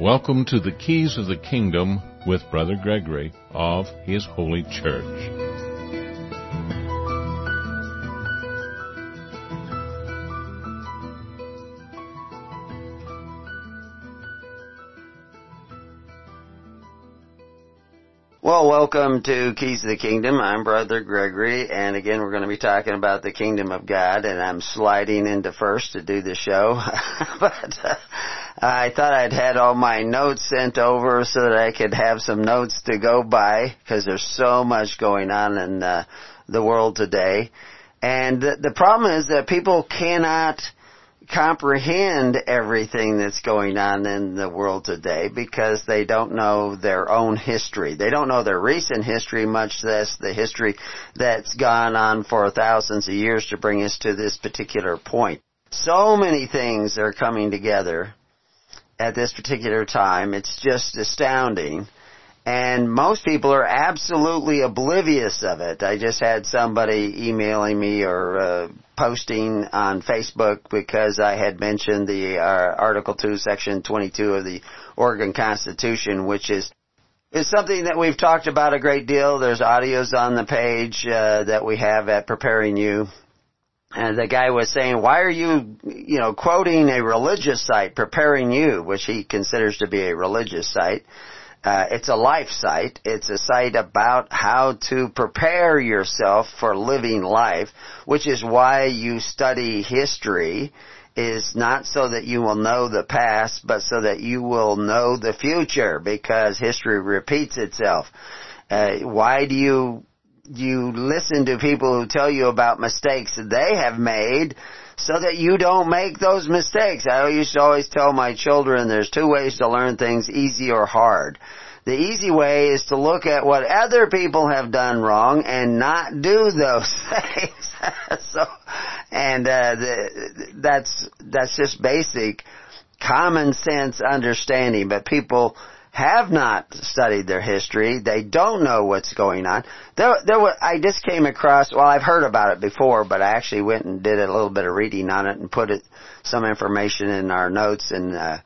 Welcome to the Keys of the Kingdom with Brother Gregory of His Holy Church. Well, welcome to Keys of the Kingdom. I'm Brother Gregory, and again, we're going to be talking about the Kingdom of God, and I'm sliding into first to do the show. but uh, I thought I'd had all my notes sent over so that I could have some notes to go by, because there's so much going on in uh, the world today. And the, the problem is that people cannot comprehend everything that's going on in the world today because they don't know their own history. They don't know their recent history, much less the history that's gone on for thousands of years to bring us to this particular point. So many things are coming together at this particular time. It's just astounding and most people are absolutely oblivious of it. I just had somebody emailing me or uh, posting on Facebook because I had mentioned the uh, Article 2, Section 22 of the Oregon Constitution, which is is something that we've talked about a great deal. There's audios on the page uh, that we have at Preparing You. And the guy was saying, why are you, you know, quoting a religious site, Preparing You, which he considers to be a religious site. Uh, it's a life site. It's a site about how to prepare yourself for living life, which is why you study history is not so that you will know the past, but so that you will know the future because history repeats itself. Uh, why do you you listen to people who tell you about mistakes that they have made so that you don't make those mistakes. I used to always tell my children there's two ways to learn things, easy or hard. The easy way is to look at what other people have done wrong and not do those things. so, and uh, the, that's that's just basic common sense understanding. But people have not studied their history. They don't know what's going on. There, there were, I just came across, well, I've heard about it before, but I actually went and did a little bit of reading on it and put it, some information in our notes and, uh,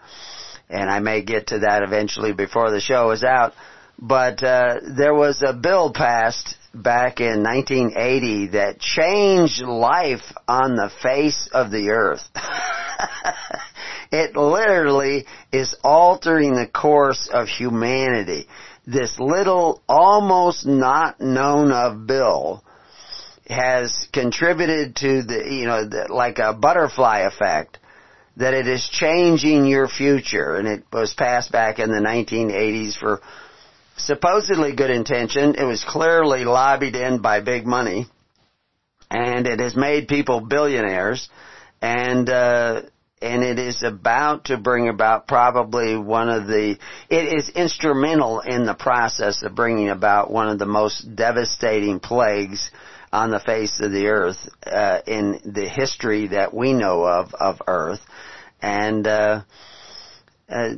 and I may get to that eventually before the show is out. But, uh, there was a bill passed back in 1980 that changed life on the face of the earth. It literally is altering the course of humanity. This little, almost not known of bill has contributed to the, you know, the, like a butterfly effect that it is changing your future and it was passed back in the 1980s for supposedly good intention. It was clearly lobbied in by big money and it has made people billionaires and uh, and it is about to bring about probably one of the, it is instrumental in the process of bringing about one of the most devastating plagues on the face of the earth uh, in the history that we know of of Earth, and uh, uh,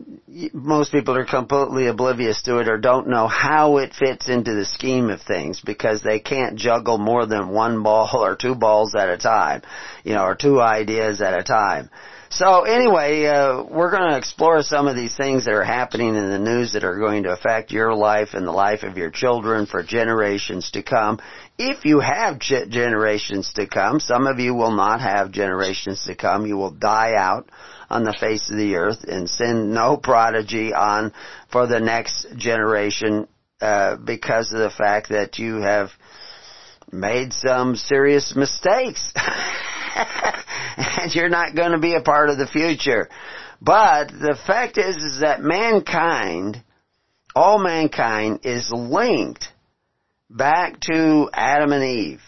most people are completely oblivious to it or don't know how it fits into the scheme of things because they can't juggle more than one ball or two balls at a time, you know, or two ideas at a time. So anyway, uh, we're going to explore some of these things that are happening in the news that are going to affect your life and the life of your children for generations to come. If you have ge- generations to come, some of you will not have generations to come. You will die out on the face of the earth and send no prodigy on for the next generation uh, because of the fact that you have made some serious mistakes. and you're not going to be a part of the future. But the fact is, is that mankind, all mankind is linked back to Adam and Eve.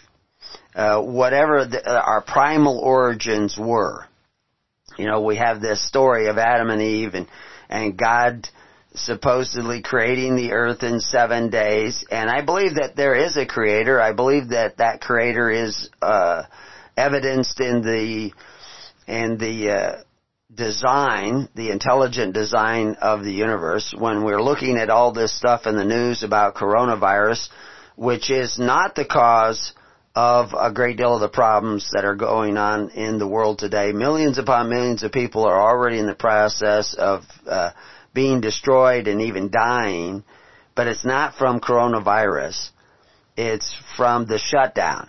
Uh, whatever the, uh, our primal origins were. You know, we have this story of Adam and Eve and, and God supposedly creating the earth in seven days. And I believe that there is a creator. I believe that that creator is, uh, evidenced in the in the uh, design, the intelligent design of the universe. When we're looking at all this stuff in the news about coronavirus, which is not the cause of a great deal of the problems that are going on in the world today. Millions upon millions of people are already in the process of uh, being destroyed and even dying, but it's not from coronavirus. It's from the shutdown.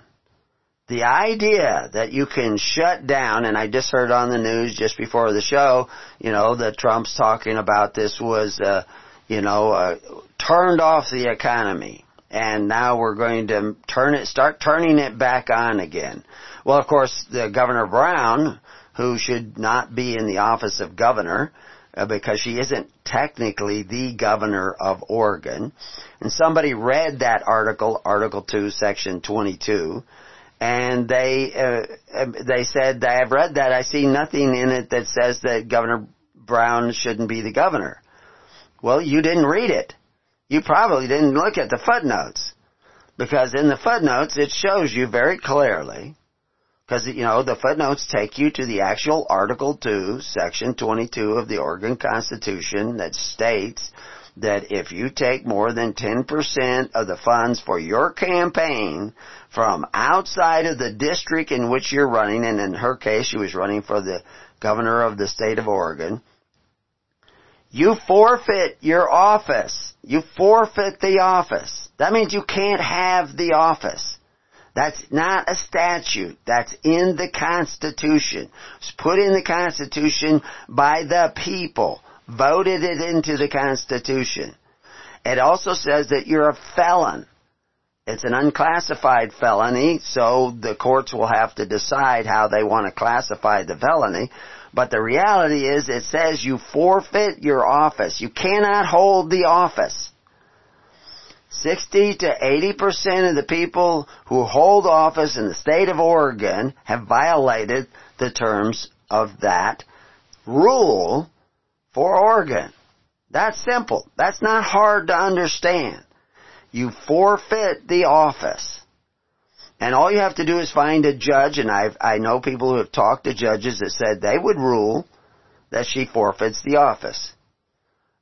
The idea that you can shut down, and I just heard on the news just before the show, you know, that Trump's talking about this was, uh, you know, uh, turned off the economy. And now we're going to turn it, start turning it back on again. Well, of course, the Governor Brown, who should not be in the office of governor, uh, because she isn't technically the governor of Oregon. And somebody read that article, Article 2, Section 22, and they, uh, they said, I have read that, I see nothing in it that says that Governor Brown shouldn't be the governor. Well, you didn't read it. You probably didn't look at the footnotes. Because in the footnotes, it shows you very clearly because, you know, the footnotes take you to the actual Article 2, Section 22 of the Oregon Constitution that states that if you take more than 10% of the funds for your campaign from outside of the district in which you're running, and in her case, she was running for the governor of the state of Oregon, you forfeit your office. You forfeit the office. That means you can't have the office. That's not a statute. That's in the Constitution. It's put in the Constitution by the people. Voted it into the Constitution. It also says that you're a felon. It's an unclassified felony, so the courts will have to decide how they want to classify the felony. But the reality is it says you forfeit your office. You cannot hold the office. 60 to 80% of the people who hold office in the state of Oregon have violated the terms of that rule for Oregon. That's simple. That's not hard to understand. You forfeit the office. And all you have to do is find a judge, and i I know people who have talked to judges that said they would rule that she forfeits the office.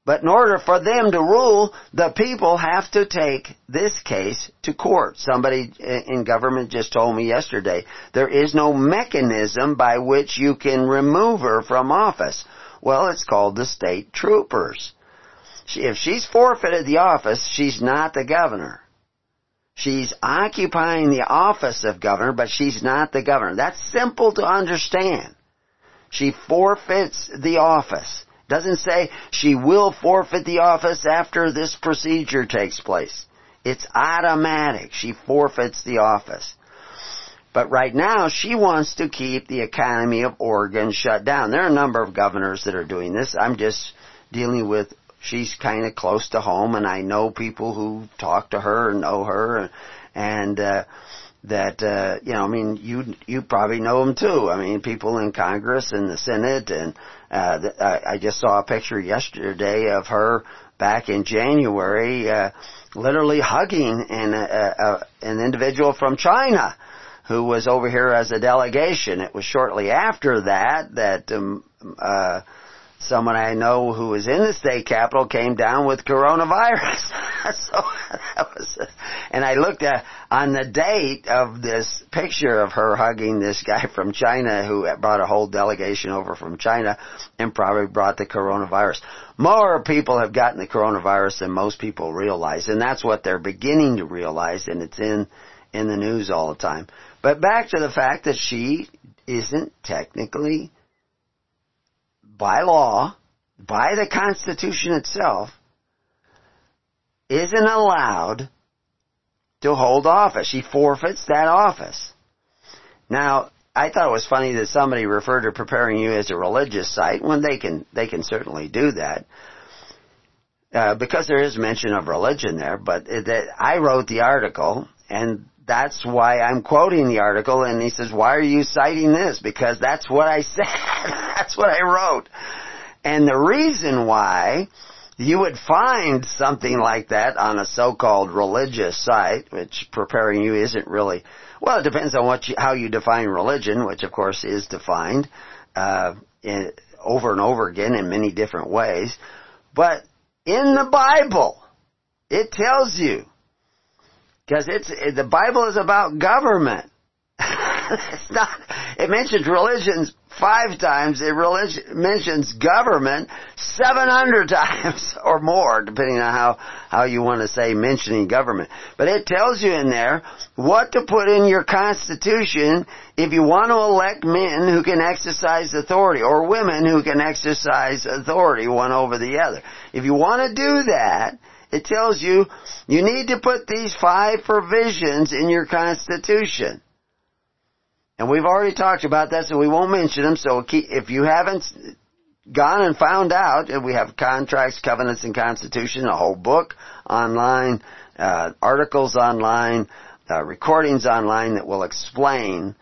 But in order for them to rule, the people have to take this case to court. Somebody in government just told me yesterday, there is no mechanism by which you can remove her from office. Well, it's called the state troopers. If she's forfeited the office, she's not the governor. She's occupying the office of governor, but she's not the governor. That's simple to understand. She forfeits the office. Doesn't say she will forfeit the office after this procedure takes place. It's automatic. She forfeits the office. But right now, she wants to keep the economy of Oregon shut down. There are a number of governors that are doing this. I'm just dealing with, she's kind of close to home, and I know people who talk to her and know her, and, and uh, that uh, you know, I mean, you you probably know them too. I mean, people in Congress and the Senate, and uh, I, I just saw a picture yesterday of her back in January, uh, literally hugging an uh, uh, an individual from China who was over here as a delegation. It was shortly after that that um, uh, someone I know who was in the state capitol came down with coronavirus. so that was, and I looked at on the date of this picture of her hugging this guy from China who brought a whole delegation over from China and probably brought the coronavirus. More people have gotten the coronavirus than most people realize, and that's what they're beginning to realize, and it's in in the news all the time. But back to the fact that she isn't technically by law, by the Constitution itself, isn't allowed to hold office. She forfeits that office. Now, I thought it was funny that somebody referred to preparing you as a religious site when they can they can certainly do that. Uh, because there is mention of religion there, but that I wrote the article, and that's why I'm quoting the article. And he says, "Why are you citing this?" Because that's what I said. that's what I wrote. And the reason why you would find something like that on a so-called religious site, which preparing you isn't really. Well, it depends on what you, how you define religion, which of course is defined uh, in, over and over again in many different ways. But in the Bible, it tells you because it's the Bible is about government. it's not, it mentions religions five times. It religion, mentions government 700 times or more, depending on how, how you want to say mentioning government. But it tells you in there what to put in your constitution if you want to elect men who can exercise authority or women who can exercise authority one over the other. If you want to do that, it tells you you need to put these five provisions in your constitution. And we've already talked about that, so we won't mention them. So if you haven't gone and found out, we have contracts, covenants, and constitution, a whole book online, uh, articles online, uh, recordings online that will explain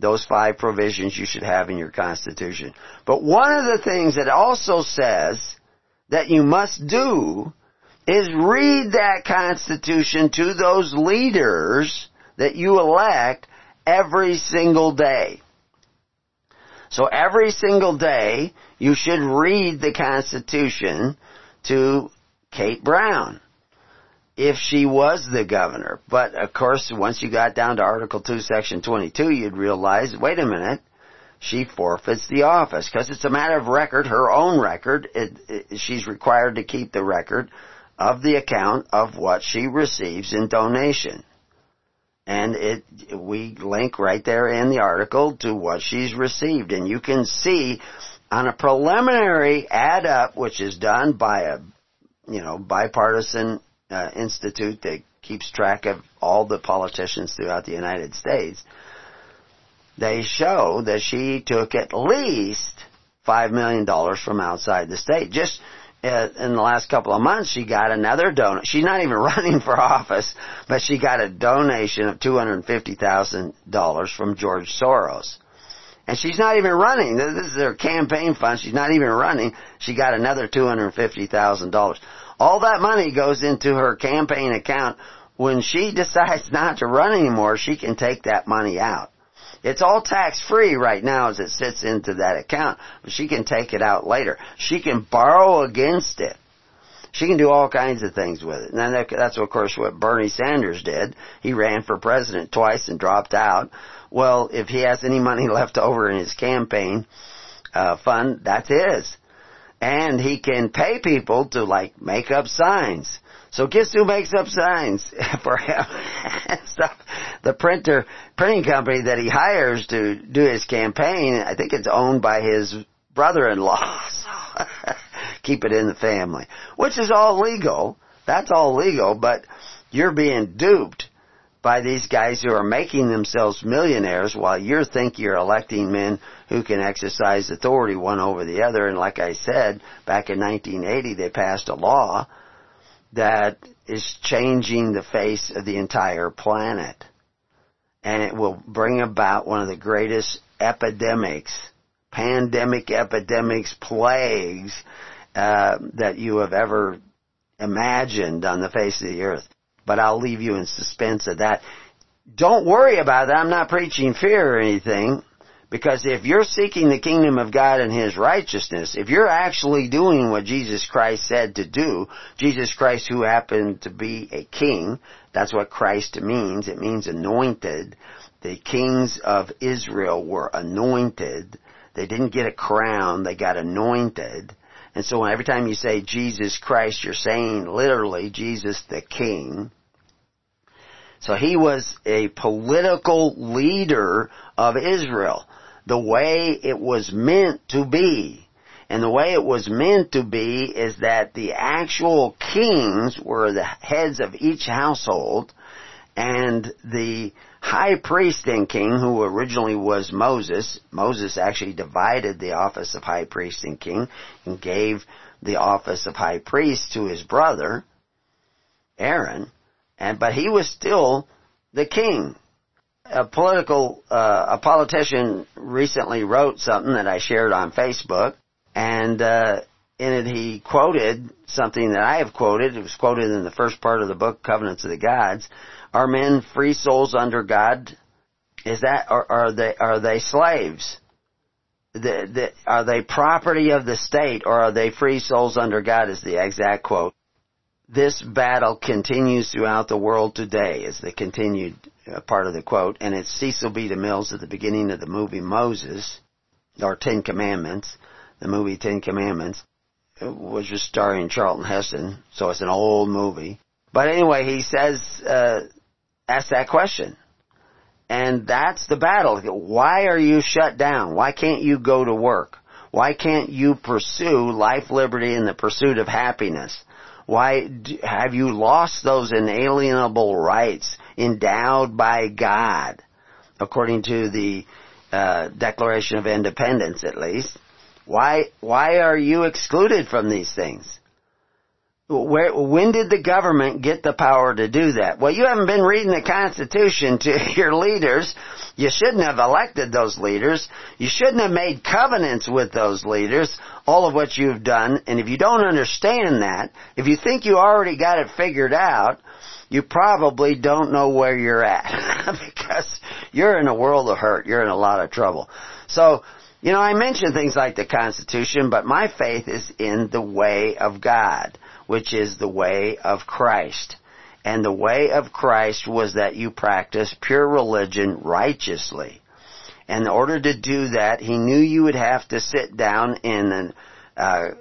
those five provisions you should have in your constitution. But one of the things that also says that you must do is read that constitution to those leaders that you elect every single day. So every single day, you should read the Constitution to Kate Brown if she was the governor. But of course, once you got down to Article 2, Section 22, you'd realize, wait a minute, she forfeits the office because it's a matter of record, her own record. It, it, she's required to keep the record of the account of what she receives in donation. And it we link right there in the article to what she's received. And you can see on a preliminary add up which is done by a you know bipartisan uh, institute that keeps track of all the politicians throughout the United States they show that she took at least 5 million dollars from outside the state. Just Uh, in the last couple of months, she got another donation. She's not even running for office, but she got a donation of $250,000 from George Soros. And she's not even running. This is her campaign fund. She's not even running. She got another $250,000. All that money goes into her campaign account. When she decides not to run anymore, she can take that money out. It's all tax free right now as it sits into that account, but she can take it out later. She can borrow against it. She can do all kinds of things with it. And that's of course what Bernie Sanders did. He ran for president twice and dropped out. Well, if he has any money left over in his campaign uh, fund, that's his. And he can pay people to like make up signs. So guess who makes up signs for him stuff? The printer, printing company that he hires to do his campaign, I think it's owned by his brother-in-law. So keep it in the family. Which is all legal. That's all legal, but you're being duped by these guys who are making themselves millionaires while you think you're electing men who can exercise authority one over the other. And like I said, back in 1980 they passed a law that is changing the face of the entire planet. And it will bring about one of the greatest epidemics, pandemic epidemics, plagues, uh, that you have ever imagined on the face of the earth. But I'll leave you in suspense of that. Don't worry about that. I'm not preaching fear or anything. Because if you're seeking the kingdom of God and His righteousness, if you're actually doing what Jesus Christ said to do, Jesus Christ who happened to be a king, that's what Christ means, it means anointed. The kings of Israel were anointed. They didn't get a crown, they got anointed. And so every time you say Jesus Christ, you're saying literally Jesus the King. So he was a political leader of Israel the way it was meant to be. And the way it was meant to be is that the actual kings were the heads of each household and the high priest and king who originally was Moses, Moses actually divided the office of high priest and king and gave the office of high priest to his brother, Aaron, and, but he was still the king a political uh, a politician recently wrote something that I shared on Facebook, and uh, in it he quoted something that I have quoted. It was quoted in the first part of the book, Covenants of the Gods. Are men free souls under God? Is that or are they are they slaves? The, the, are they property of the state or are they free souls under God? Is the exact quote. This battle continues throughout the world today, is the continued uh, part of the quote, and it's Cecil B. DeMille's at the beginning of the movie Moses, or Ten Commandments, the movie Ten Commandments, was just starring Charlton Heston, so it's an old movie. But anyway, he says, uh, ask that question. And that's the battle. Why are you shut down? Why can't you go to work? Why can't you pursue life, liberty, and the pursuit of happiness? Why have you lost those inalienable rights endowed by God, according to the uh, Declaration of Independence, at least? Why why are you excluded from these things? Where, when did the government get the power to do that? Well, you haven't been reading the Constitution to your leaders. You shouldn't have elected those leaders. You shouldn't have made covenants with those leaders, all of what you've done. And if you don't understand that, if you think you already got it figured out, you probably don't know where you're at. because you're in a world of hurt. You're in a lot of trouble. So, you know, I mention things like the Constitution, but my faith is in the way of God which is the way of Christ. And the way of Christ was that you practice pure religion righteously. And in order to do that, he knew you would have to sit down in a uh,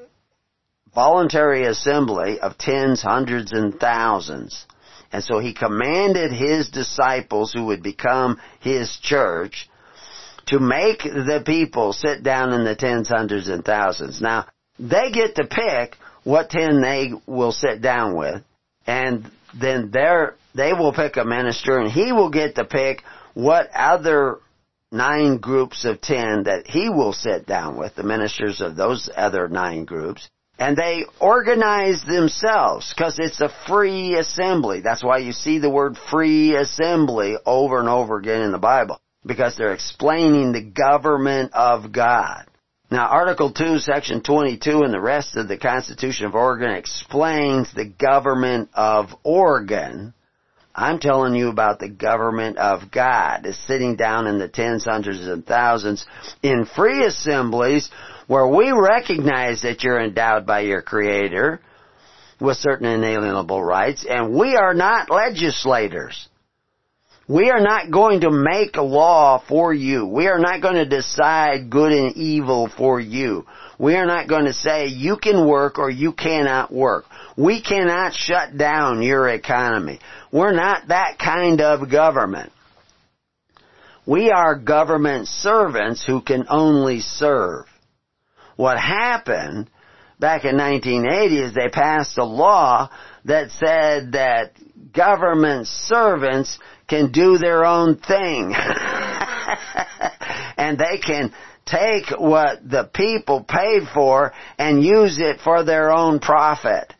voluntary assembly of tens, hundreds, and thousands. And so he commanded his disciples who would become his church to make the people sit down in the tens, hundreds, and thousands. Now, they get to pick what ten they will sit down with, and then they will pick a minister, and he will get to pick what other nine groups of ten that he will sit down with, the ministers of those other nine groups. And they organize themselves because it's a free assembly. That's why you see the word free assembly over and over again in the Bible. Because they're explaining the government of God. Now, Article 2, Section 22 and the rest of the Constitution of Oregon explains the government of Oregon. I'm telling you about the government of God. is sitting down in the tens, hundreds, and thousands in free assemblies where we recognize that you're endowed by your Creator with certain inalienable rights, and we are not legislators. We are not going to make a law for you. We are not going to decide good and evil for you. We are not going to say you can work or you cannot work. We cannot shut down your economy. We're not that kind of government. We are government servants who can only serve. What happened back in 1980 is they passed a law that said that government servants can do their own thing. and they can take what the people paid for and use it for their own profit.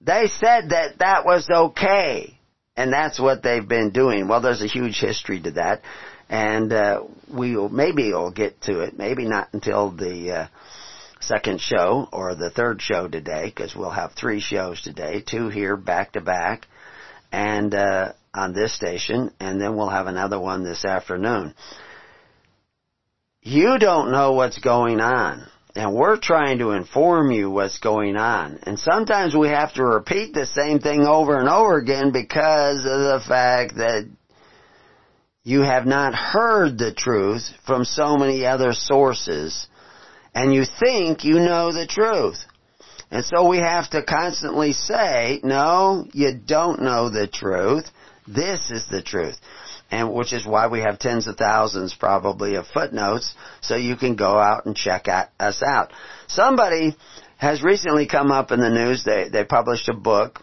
They said that that was okay. And that's what they've been doing. Well, there's a huge history to that. And uh, we'll maybe we'll get to it. Maybe not until the uh, second show or the third show today, because we'll have three shows today, two here back to back, and uh, on this station, and then we'll have another one this afternoon. You don't know what's going on. And we're trying to inform you what's going on. And sometimes we have to repeat the same thing over and over again because of the fact that you have not heard the truth from so many other sources and you think you know the truth. And so we have to constantly say, no, you don't know the truth. This is the truth. And which is why we have tens of thousands probably of footnotes so you can go out and check us out. Somebody has recently come up in the news. They, they published a book.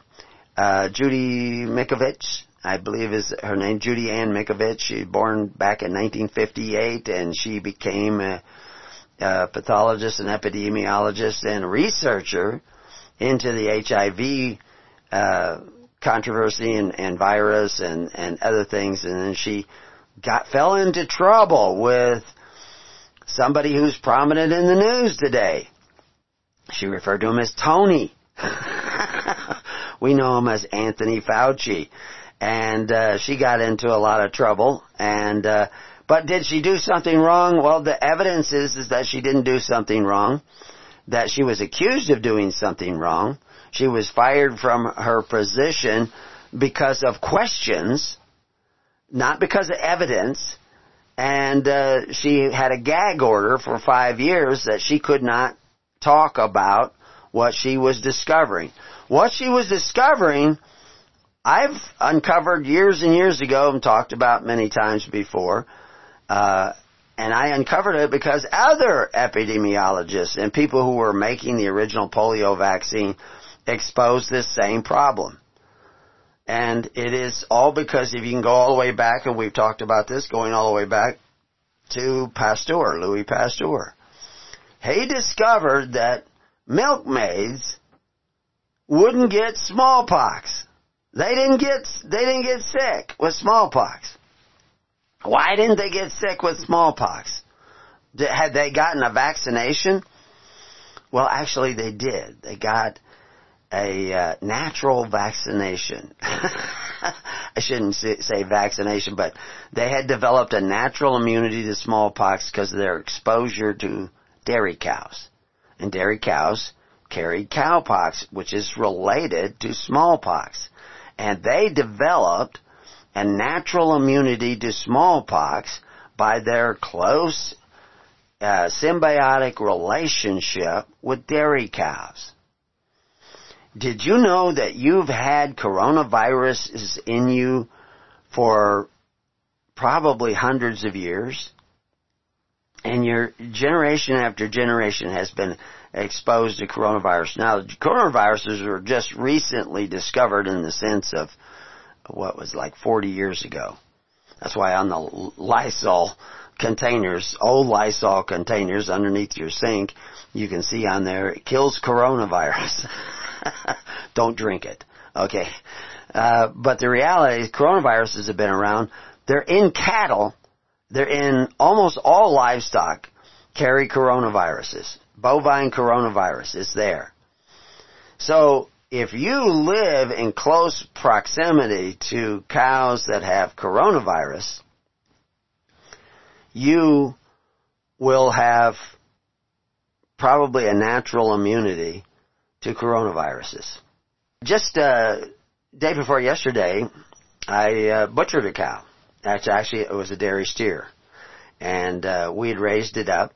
Uh, Judy Mikovits, I believe is her name, Judy Ann Mikovits. She was born back in 1958 and she became a, a pathologist and epidemiologist and researcher into the HIV uh, controversy and, and virus and, and other things, and then she got fell into trouble with somebody who's prominent in the news today. She referred to him as Tony. we know him as Anthony Fauci. And uh, she got into a lot of trouble. And uh, but did she do something wrong? Well, the evidence is is that she didn't do something wrong. That she was accused of doing something wrong. She was fired from her position because of questions not because of evidence, and uh, she had a gag order for five years that she could not talk about what she was discovering. What she was discovering, I've uncovered years and years ago and talked about many times before. Uh, and I uncovered it because other epidemiologists and people who were making the original polio vaccine exposed this same problem. And it is all because if you can go all the way back, and we've talked about this, going all the way back to Pasteur, Louis Pasteur. He discovered that milkmaids wouldn't get smallpox. They didn't get, they didn't get sick with smallpox. Why didn't they get sick with smallpox? Had they gotten a vaccination? Well, actually they did. They got a uh, natural vaccination. I shouldn't say vaccination, but they had developed a natural immunity to smallpox because of their exposure to dairy cows. And dairy cows carry cowpox, which is related to smallpox. And they developed a natural immunity to smallpox by their close uh, symbiotic relationship with dairy cows. Did you know that you've had coronaviruses in you for probably hundreds of years? And your generation after generation has been exposed to coronavirus. Now, coronaviruses were just recently discovered in the sense of what was like 40 years ago. That's why on the Lysol containers, old Lysol containers underneath your sink, you can see on there, it kills coronavirus. Don't drink it. Okay. Uh, but the reality is coronaviruses have been around. They're in cattle. They're in almost all livestock carry coronaviruses. Bovine coronavirus is there. So if you live in close proximity to cows that have coronavirus, you will have probably a natural immunity to coronaviruses. Just uh, day before yesterday, I uh, butchered a cow. Actually, actually, it was a dairy steer, and uh, we had raised it up,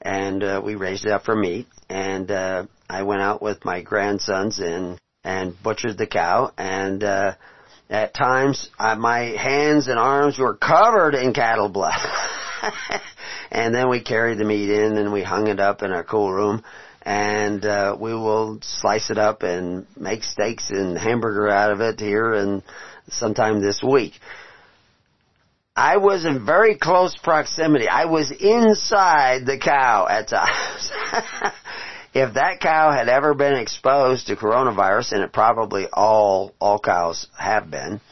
and uh, we raised it up for meat. And uh, I went out with my grandsons and and butchered the cow. And uh, at times, uh, my hands and arms were covered in cattle blood. and then we carried the meat in and we hung it up in our cool room and uh, we will slice it up and make steaks and hamburger out of it here and sometime this week. I was in very close proximity. I was inside the cow at times. if that cow had ever been exposed to coronavirus, and it probably all all cows have been.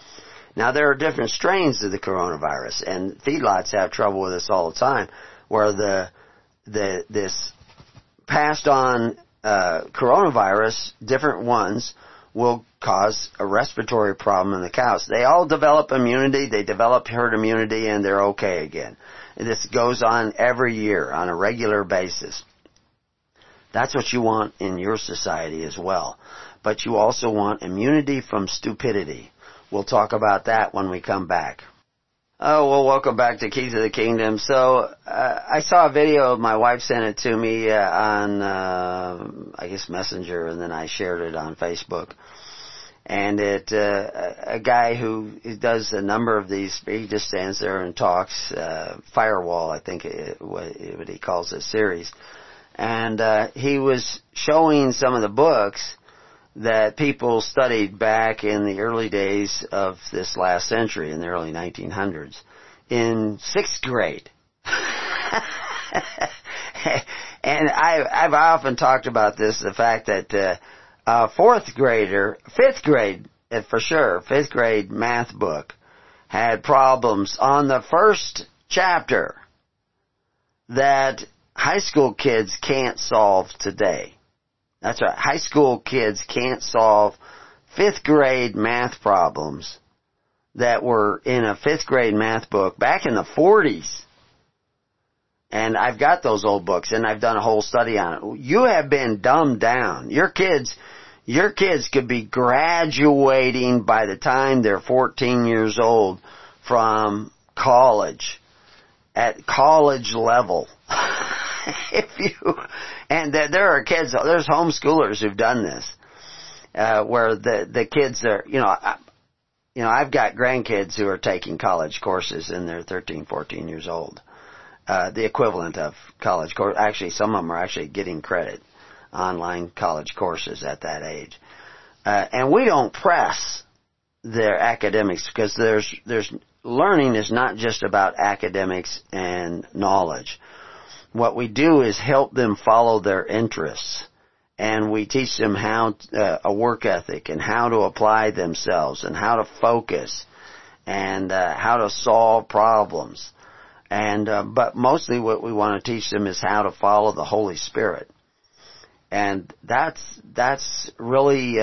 Now there are different strains of the coronavirus, and feedlots have trouble with this all the time, where the the this passed on uh, coronavirus, different ones, will cause a respiratory problem in the cows. They all develop immunity, they develop herd immunity, and they're okay again. This goes on every year on a regular basis. That's what you want in your society as well. But you also want immunity from stupidity. We'll talk about that when we come back. Oh, well, welcome back to Keys of the Kingdom. So, uh, I saw a video, my wife sent it to me uh, on, uh, I guess Messenger, and then I shared it on Facebook. And it, uh, a guy who does a number of these, he just stands there and talks, uh, Firewall, I think it, what, what he calls this series. And, uh, he was showing some of the books that people studied back in the early days of this last century, in the early 1900s, in sixth grade. and I, I've often talked about this, the fact that uh, a fourth grader, fifth grade uh, for sure, fifth grade math book had problems on the first chapter that high school kids can't solve today. That's right. High school kids can't solve fifth grade math problems that were in a fifth grade math book back in the 40s. And I've got those old books and I've done a whole study on it. You have been dumbed down. Your kids, your kids could be graduating by the time they're 14 years old from college at college level. if you, and there are kids, there's homeschoolers who've done this, uh, where the, the kids are, you know, I, you know, I've got grandkids who are taking college courses and they're 13, 14 years old. Uh, the equivalent of college course. Actually, some of them are actually getting credit online college courses at that age. Uh, and we don't press their academics because there's there's learning is not just about academics and knowledge. What we do is help them follow their interests and we teach them how uh, a work ethic and how to apply themselves and how to focus and uh, how to solve problems. And uh, but mostly what we want to teach them is how to follow the Holy Spirit. And that's that's really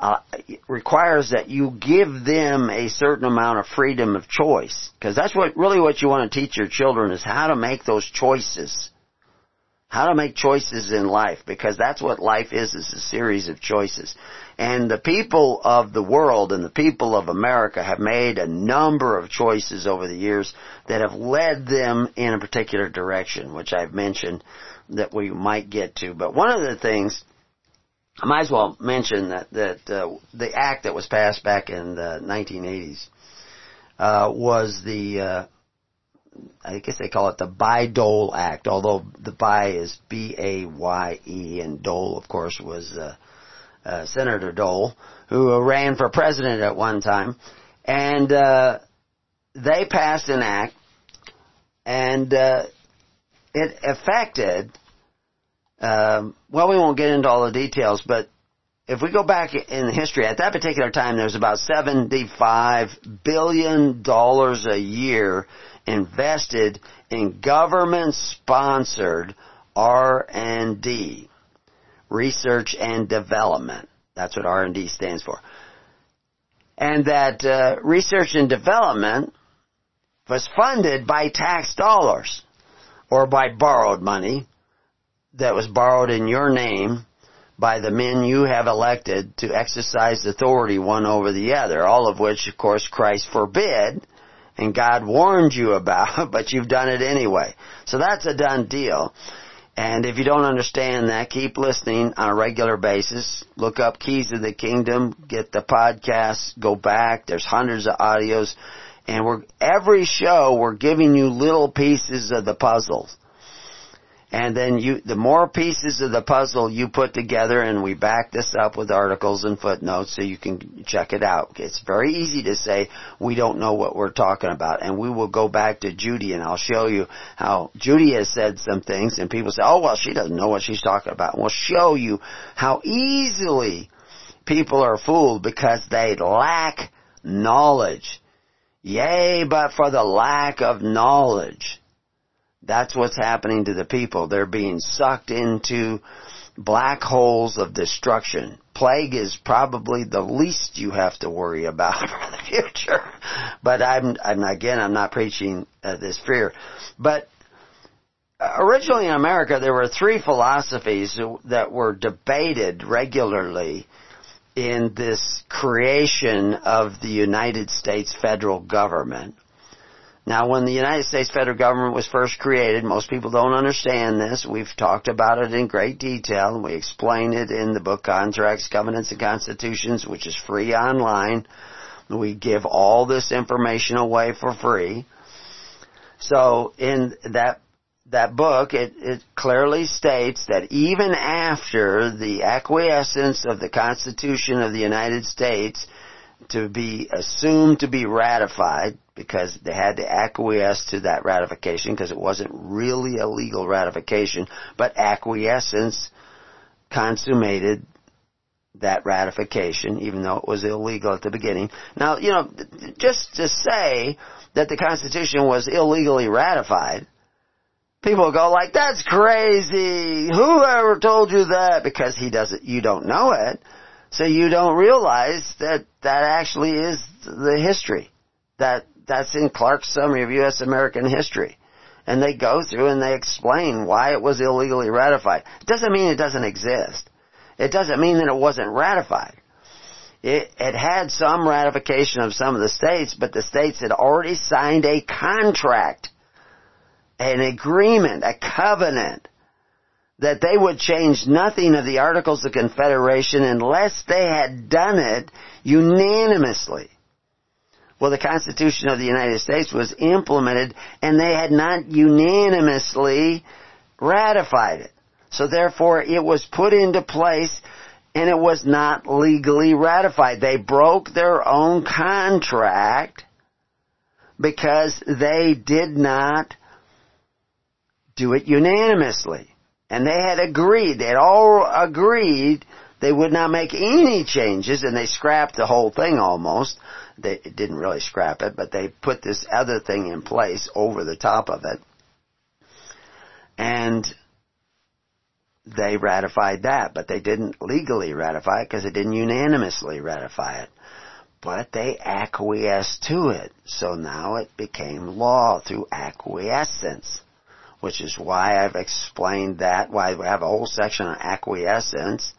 uh, requires that you give them a certain amount of freedom of choice. Because that's what really what you want to teach your children is how to make those choices. How to make choices in life because that's what life is is a series of choices. And the people of the world and the people of America have made a number of choices over the years that have led them in a particular direction which I've mentioned that we might get to. But one of the things I might as well mention that that uh, the act that was passed back in the 1980s uh, was the uh, I guess they call it the Bayh-Dole Act, although the Bay is B-A-Y-E, and Dole, of course, was uh, uh, Senator Dole, who ran for president at one time, and uh, they passed an act, and uh, it affected um, well, we won't get into all the details, but if we go back in history, at that particular time, there was about $75 billion a year invested in government-sponsored R&D, research and development. That's what R&D stands for. And that uh, research and development was funded by tax dollars or by borrowed money that was borrowed in your name by the men you have elected to exercise authority one over the other, all of which, of course, Christ forbid, and God warned you about, but you've done it anyway. So that's a done deal. And if you don't understand that, keep listening on a regular basis. Look up Keys of the Kingdom, get the podcast, go back. There's hundreds of audios. And we're, every show, we're giving you little pieces of the puzzle and then you, the more pieces of the puzzle you put together, and we back this up with articles and footnotes so you can check it out. It's very easy to say we don't know what we're talking about, and we will go back to Judy and I'll show you how Judy has said some things, and people say, oh well, she doesn't know what she's talking about. And we'll show you how easily people are fooled because they lack knowledge. Yea, but for the lack of knowledge. That's what's happening to the people. They're being sucked into black holes of destruction. Plague is probably the least you have to worry about for the future. But I'm, I'm again, I'm not preaching uh, this fear. But originally in America, there were three philosophies that were debated regularly in this creation of the United States federal government. Now, when the United States federal government was first created, most people don't understand this. We've talked about it in great detail, we explain it in the book Contracts, Covenants, and Constitutions, which is free online. We give all this information away for free. So, in that that book, it, it clearly states that even after the acquiescence of the Constitution of the United States to be assumed to be ratified because they had to acquiesce to that ratification because it wasn't really a legal ratification, but acquiescence consummated that ratification, even though it was illegal at the beginning. Now, you know, just to say that the Constitution was illegally ratified, people go like, that's crazy! Whoever told you that? Because he doesn't, you don't know it. So you don't realize that that actually is the history. That that's in Clark's Summary of U.S. American History. And they go through and they explain why it was illegally ratified. It doesn't mean it doesn't exist. It doesn't mean that it wasn't ratified. it, it had some ratification of some of the states, but the states had already signed a contract, an agreement, a covenant that they would change nothing of the Articles of Confederation unless they had done it unanimously. Well, the Constitution of the United States was implemented and they had not unanimously ratified it. So therefore it was put into place and it was not legally ratified. They broke their own contract because they did not do it unanimously. And they had agreed, they had all agreed they would not make any changes and they scrapped the whole thing almost. They didn't really scrap it, but they put this other thing in place over the top of it. And they ratified that, but they didn't legally ratify it because they didn't unanimously ratify it. But they acquiesced to it. So now it became law through acquiescence which is why I've explained that, why I have a whole section on acquiescence.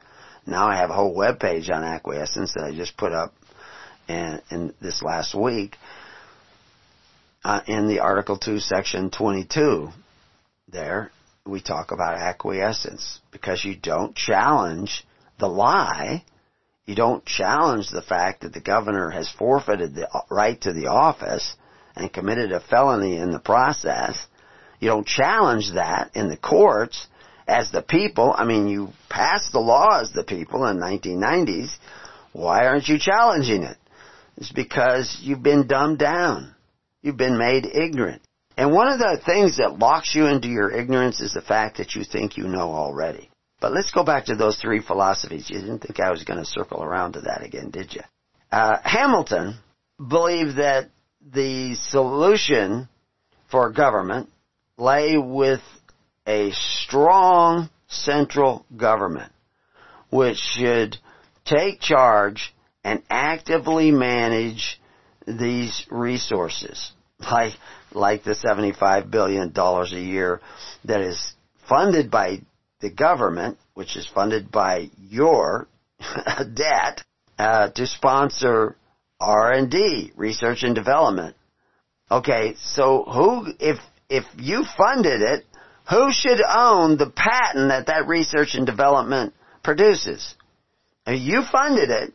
Now I have a whole web page on acquiescence that I just put up in, in this last week uh, in the Article 2, Section 22. There, we talk about acquiescence because you don't challenge the lie. You don't challenge the fact that the governor has forfeited the right to the office and committed a felony in the process you don't challenge that in the courts as the people. I mean, you passed the law as the people in 1990s. Why aren't you challenging it? It's because you've been dumbed down. You've been made ignorant. And one of the things that locks you into your ignorance is the fact that you think you know already. But let's go back to those three philosophies. You didn't think I was going to circle around to that again, did you? Uh, Hamilton believed that the solution for government lay with a strong central government which should take charge and actively manage these resources. Like like the 75 billion dollars a year that is funded by the government which is funded by your debt uh, to sponsor R&D research and development. Okay so who if if you funded it, who should own the patent that that research and development produces? If you funded it,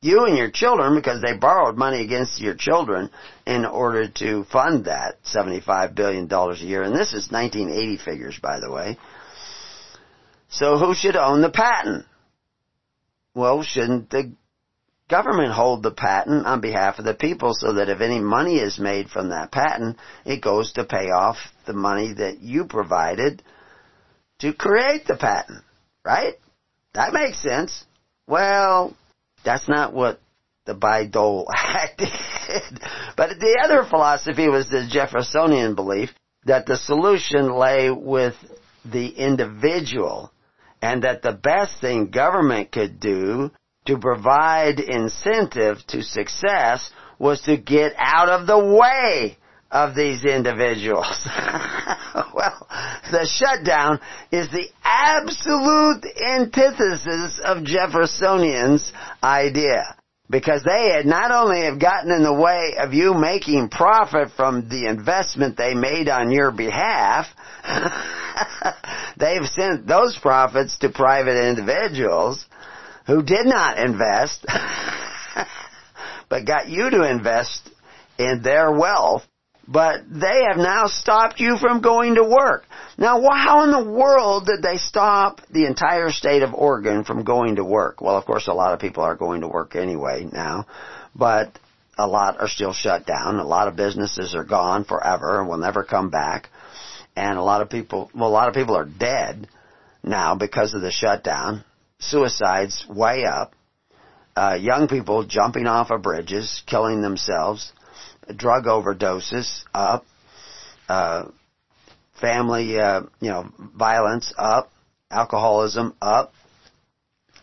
you and your children, because they borrowed money against your children in order to fund that $75 billion a year. And this is 1980 figures, by the way. So who should own the patent? Well, shouldn't the government hold the patent on behalf of the people so that if any money is made from that patent, it goes to pay off the money that you provided to create the patent. Right? That makes sense. Well, that's not what the Bayh-Dole Act did. But the other philosophy was the Jeffersonian belief that the solution lay with the individual and that the best thing government could do to provide incentive to success was to get out of the way of these individuals. well, the shutdown is the absolute antithesis of Jeffersonian's idea. Because they had not only have gotten in the way of you making profit from the investment they made on your behalf, they've sent those profits to private individuals who did not invest, but got you to invest in their wealth, but they have now stopped you from going to work. Now, how in the world did they stop the entire state of Oregon from going to work? Well, of course, a lot of people are going to work anyway now, but a lot are still shut down. A lot of businesses are gone forever and will never come back. And a lot of people, well, a lot of people are dead now because of the shutdown suicides way up, uh, young people jumping off of bridges, killing themselves, drug overdoses up, uh, family, uh, you know, violence up, alcoholism up.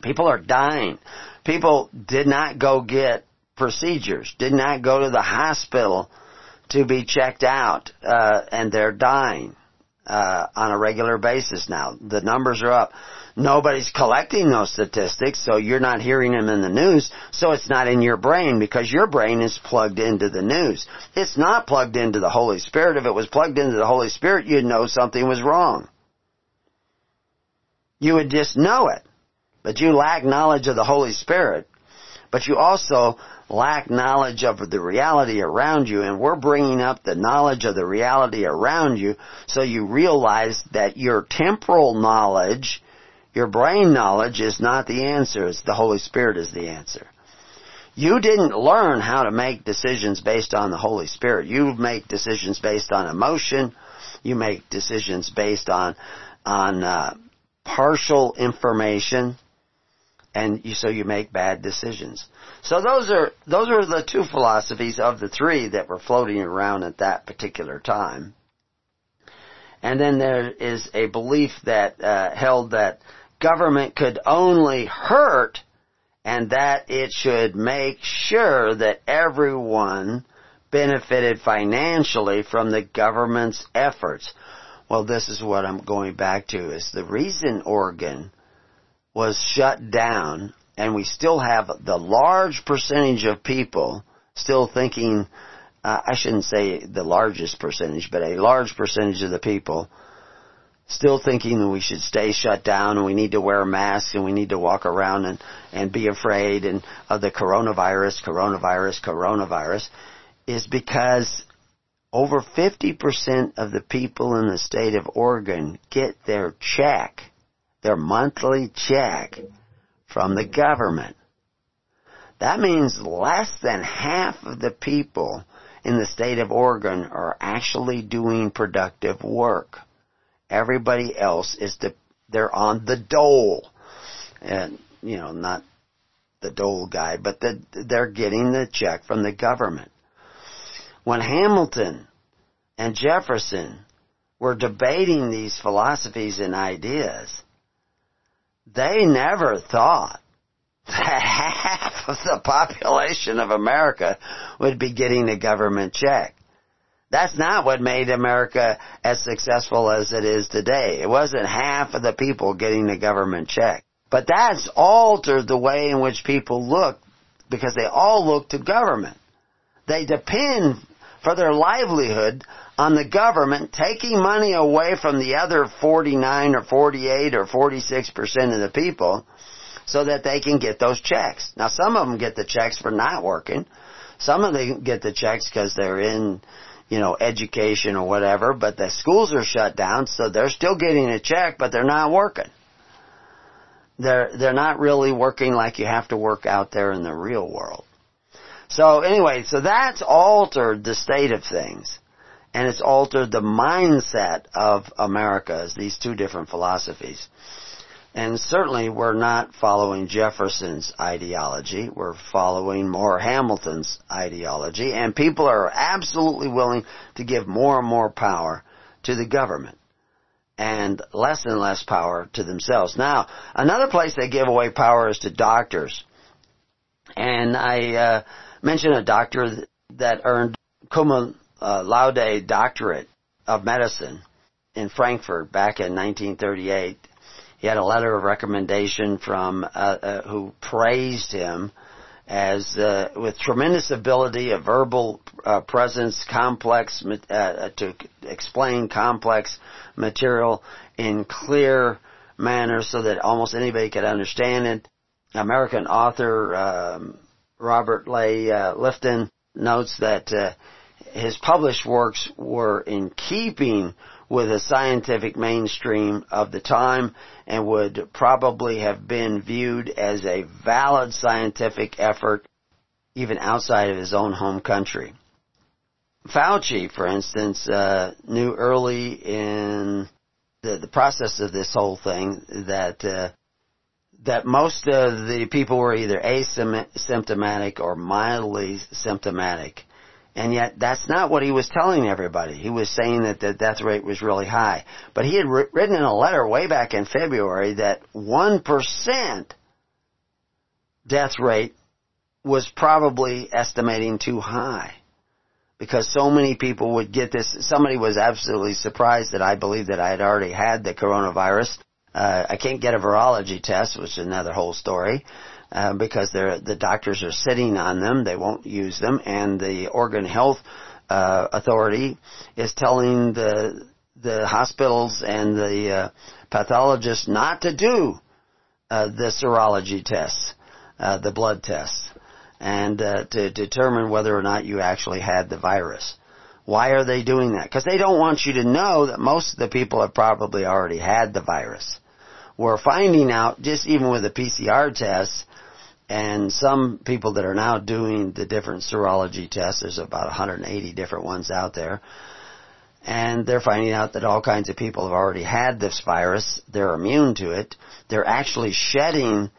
People are dying. People did not go get procedures, did not go to the hospital to be checked out, uh, and they're dying. uh, on a regular basis now. The numbers are up. Nobody's collecting those statistics, so you're not hearing them in the news, so it's not in your brain because your brain is plugged into the news. It's not plugged into the Holy Spirit. If it was plugged into the Holy Spirit, you'd know something was wrong. You would just know it. But you lack knowledge of the Holy Spirit. But you also lack knowledge of the reality around you and we're bringing up the knowledge of the reality around you so you realize that your temporal knowledge, your brain knowledge is not the answer, it's the Holy Spirit is the answer. You didn't learn how to make decisions based on the Holy Spirit. You make decisions based on emotion. You make decisions based on on uh, partial information and you, so you make bad decisions. So those are those are the two philosophies of the three that were floating around at that particular time. And then there is a belief that uh, held that government could only hurt, and that it should make sure that everyone benefited financially from the government's efforts. Well, this is what I'm going back to: is the reason Oregon was shut down and we still have the large percentage of people still thinking, uh, I shouldn't say the largest percentage, but a large percentage of the people still thinking that we should stay shut down and we need to wear masks and we need to walk around and, and be afraid and of the coronavirus, coronavirus, coronavirus is because over 50% of the people in the state of Oregon get their check their monthly check from the government. That means less than half of the people in the state of Oregon are actually doing productive work. Everybody else is the, they're on the dole. And, you know, not the dole guy, but the, they're getting the check from the government. When Hamilton and Jefferson were debating these philosophies and ideas, they never thought that half of the population of America would be getting a government check. That's not what made America as successful as it is today. It wasn't half of the people getting the government check. But that's altered the way in which people look because they all look to government. They depend for their livelihood on the government taking money away from the other 49 or 48 or 46 percent of the people so that they can get those checks. Now some of them get the checks for not working. Some of them get the checks because they're in, you know, education or whatever, but the schools are shut down so they're still getting a check but they're not working. They're, they're not really working like you have to work out there in the real world. So anyway, so that's altered the state of things and it's altered the mindset of America as these two different philosophies. And certainly we're not following Jefferson's ideology. We're following more Hamilton's ideology. And people are absolutely willing to give more and more power to the government and less and less power to themselves. Now, another place they give away power is to doctors. And I uh, mentioned a doctor that earned cum uh, laude doctorate of medicine in Frankfurt back in 1938. He had a letter of recommendation from uh, uh, who praised him as uh, with tremendous ability, a verbal uh, presence, complex uh, uh, to explain complex material in clear manner so that almost anybody could understand it. American author um, Robert Jay uh, Lifton notes that uh, his published works were in keeping with the scientific mainstream of the time and would probably have been viewed as a valid scientific effort even outside of his own home country. Fauci, for instance, uh, knew early in the, the process of this whole thing that uh, that most of the people were either asymptomatic or mildly symptomatic. And yet that's not what he was telling everybody. He was saying that the death rate was really high. But he had written in a letter way back in February that 1% death rate was probably estimating too high. because so many people would get this. Somebody was absolutely surprised that I believed that I had already had the coronavirus. Uh, I can't get a virology test, which is another whole story, uh, because the doctors are sitting on them. They won't use them, and the Oregon Health uh, Authority is telling the the hospitals and the uh, pathologists not to do uh, the serology tests, uh, the blood tests and to determine whether or not you actually had the virus. Why are they doing that? Because they don't want you to know that most of the people have probably already had the virus. We're finding out just even with the PCR tests and some people that are now doing the different serology tests, there's about 180 different ones out there, and they're finding out that all kinds of people have already had this virus. They're immune to it. They're actually shedding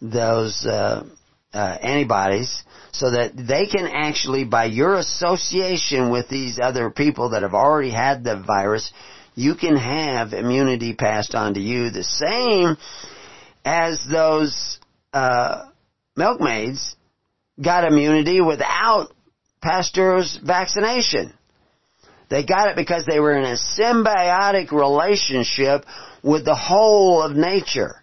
those uh, uh, antibodies so that they can actually, by your association with these other people that have already had the virus, you can have immunity passed on to you the same as those uh, milkmaids got immunity without Pasteur's vaccination. They got it because they were in a symbiotic relationship with the whole of nature.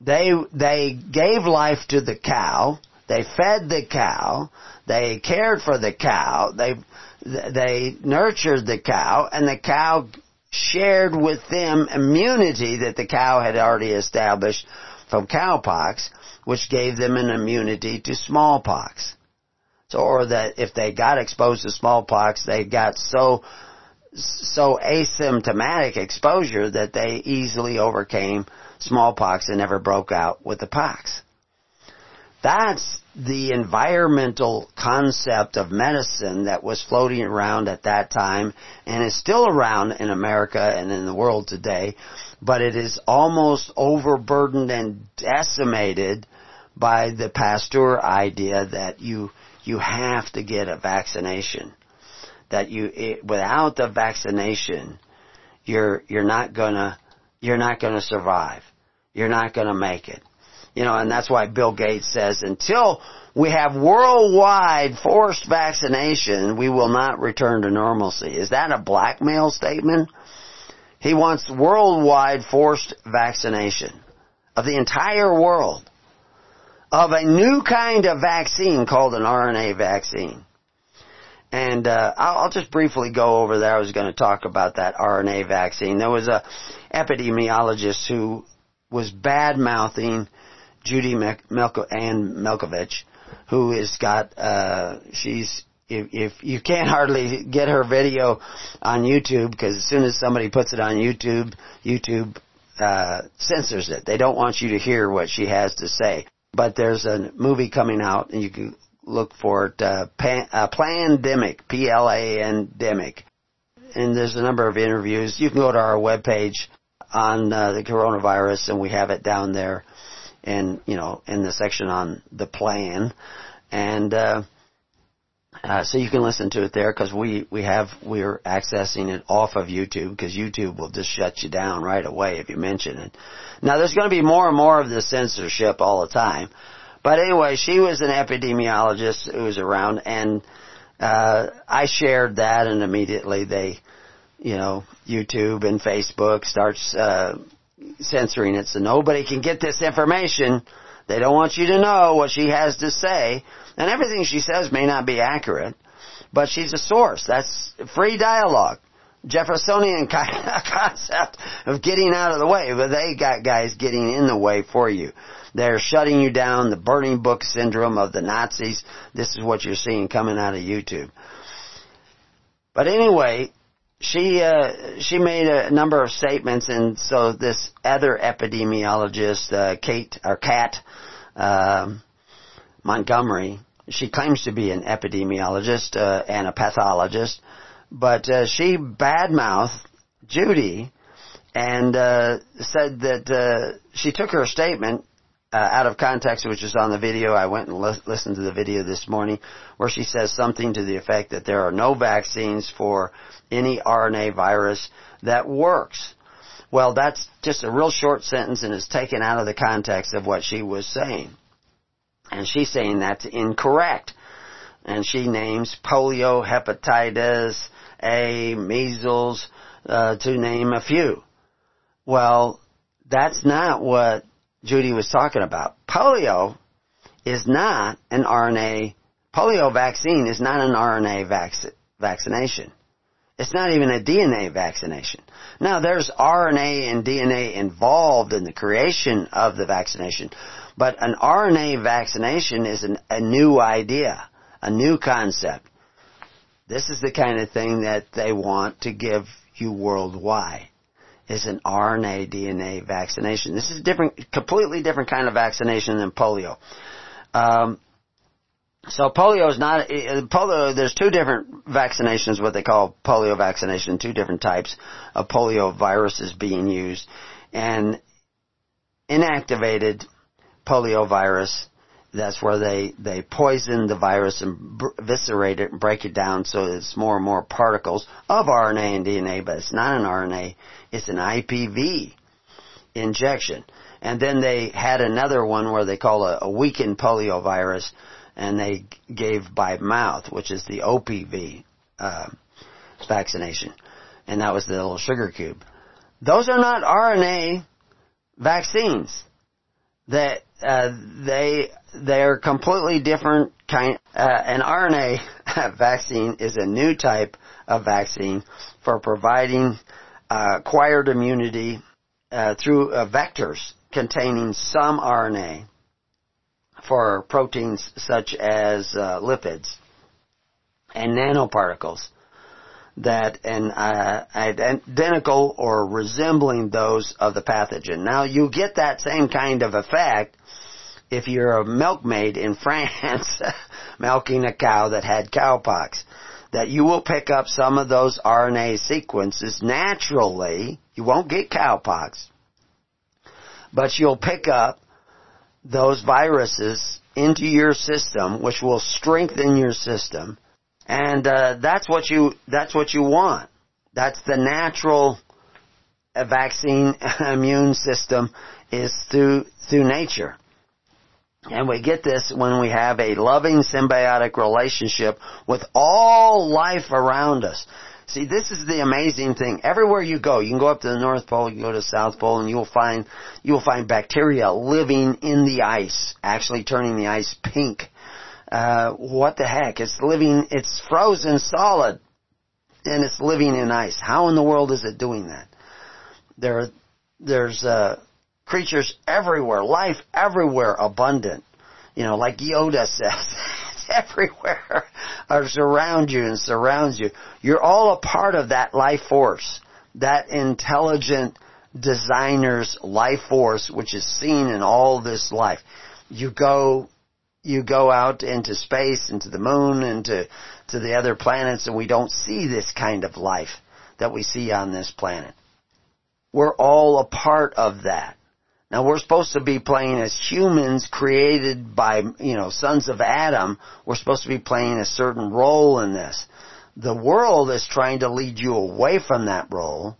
They, they gave life to the cow. They fed the cow. They cared for the cow. They, they nurtured the cow and the cow shared with them immunity that the cow had already established from cowpox, which gave them an immunity to smallpox. So, or that if they got exposed to smallpox, they got so, so asymptomatic exposure that they easily overcame smallpox and never broke out with the pox. That's the environmental concept of medicine that was floating around at that time and is still around in America and in the world today, but it is almost overburdened and decimated by the Pasteur idea that you you have to get a vaccination. That you it, without the vaccination, you're you're not gonna you're not to survive. You're not to make it. You know, and that's why Bill Gates says until we have worldwide forced vaccination, we will not return to normalcy. Is that a blackmail statement? He wants worldwide forced vaccination of the entire world of a new kind of vaccine called an RNA vaccine. And uh, I'll I'll just briefly go over there. I was going to talk about that RNA vaccine. There was a epidemiologist who was bad mouthing Judy Melko- Ann Mikovits, who has got uh, she's if, if you can't hardly get her video on YouTube because as soon as somebody puts it on YouTube, YouTube uh, censors it. They don't want you to hear what she has to say. But there's a movie coming out, and you can look for it. Uh, pan, uh, Plandemic, P-L-A-N-demic, and there's a number of interviews. You can go to our webpage on uh, the coronavirus, and we have it down there, and you know, in the section on the plan, and uh, uh, so you can listen to it there because we we have we're accessing it off of YouTube because YouTube will just shut you down right away if you mention it. Now there's going to be more and more of this censorship all the time, but anyway, she was an epidemiologist who was around, and uh, I shared that, and immediately they you know, YouTube and Facebook starts uh, censoring it so nobody can get this information. They don't want you to know what she has to say. And everything she says may not be accurate, but she's a source. That's free dialogue. Jeffersonian concept of getting out of the way, but they got guys getting in the way for you. They're shutting you down, the burning book syndrome of the Nazis. This is what you're seeing coming out of YouTube. But anyway, she uh, she made a number of statements, and so this other epidemiologist, uh, Kate or Kat uh, Montgomery, she claims to be an epidemiologist uh, and a pathologist, but uh, she badmouthed Judy and uh, said that uh, she took her statement uh, out of context, which is on the video. I went and li- listened to the video this morning, where she says something to the effect that there are no vaccines for any RNA virus that works. Well, that's just a real short sentence and is taken out of the context of what she was saying. And she's saying that's incorrect. And she names polio, hepatitis A, measles, uh, to name a few. Well, that's not what Judy was talking about. Polio is not an RNA, polio vaccine is not an RNA vac- vaccination. It's not even a DNA vaccination. Now there's RNA and DNA involved in the creation of the vaccination, but an RNA vaccination is an, a new idea, a new concept. This is the kind of thing that they want to give you worldwide is an RNA DNA vaccination. This is a different, completely different kind of vaccination than polio. Um, so polio is not polio. There's two different vaccinations, what they call polio vaccination. Two different types of polio viruses being used, and inactivated polio virus. That's where they they poison the virus and eviscerate it and break it down so it's more and more particles of RNA and DNA, but it's not an RNA. It's an IPV injection. And then they had another one where they call a, a weakened polio virus and they gave by mouth, which is the OPV uh, vaccination, and that was the little sugar cube. Those are not RNA vaccines. That uh, they they're completely different kind. Uh, an RNA vaccine is a new type of vaccine for providing uh, acquired immunity uh, through uh, vectors containing some RNA for proteins such as lipids and nanoparticles that and uh, identical or resembling those of the pathogen. Now you get that same kind of effect if you're a milkmaid in France milking a cow that had cowpox. That you will pick up some of those RNA sequences naturally. You won't get cowpox. But you'll pick up those viruses into your system, which will strengthen your system, and uh, that's what you that's what you want. That's the natural uh, vaccine immune system is through through nature. And we get this when we have a loving symbiotic relationship with all life around us. See, this is the amazing thing. Everywhere you go, you can go up to the North Pole, you go to the South Pole, and you'll find you'll find bacteria living in the ice, actually turning the ice pink. Uh, what the heck? It's living. It's frozen solid, and it's living in ice. How in the world is it doing that? There, there's uh, creatures everywhere, life everywhere, abundant. You know, like Yoda says. everywhere are surround you and surrounds you. You're all a part of that life force, that intelligent designer's life force, which is seen in all this life. You go, you go out into space, into the moon, into to the other planets, and we don't see this kind of life that we see on this planet. We're all a part of that. Now we're supposed to be playing as humans created by, you know, sons of Adam. We're supposed to be playing a certain role in this. The world is trying to lead you away from that role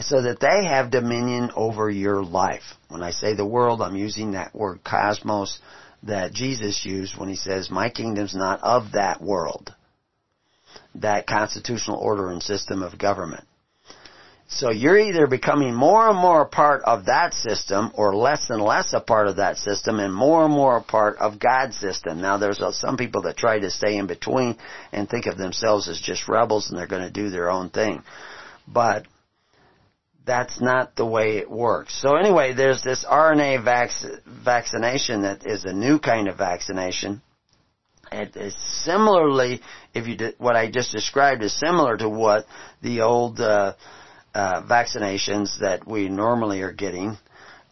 so that they have dominion over your life. When I say the world, I'm using that word cosmos that Jesus used when he says, my kingdom's not of that world. That constitutional order and system of government. So you're either becoming more and more a part of that system or less and less a part of that system and more and more a part of God's system. Now there's some people that try to stay in between and think of themselves as just rebels and they're going to do their own thing. But that's not the way it works. So anyway, there's this RNA vac- vaccination that is a new kind of vaccination. It is similarly, if you did, what I just described is similar to what the old, uh, uh, vaccinations that we normally are getting,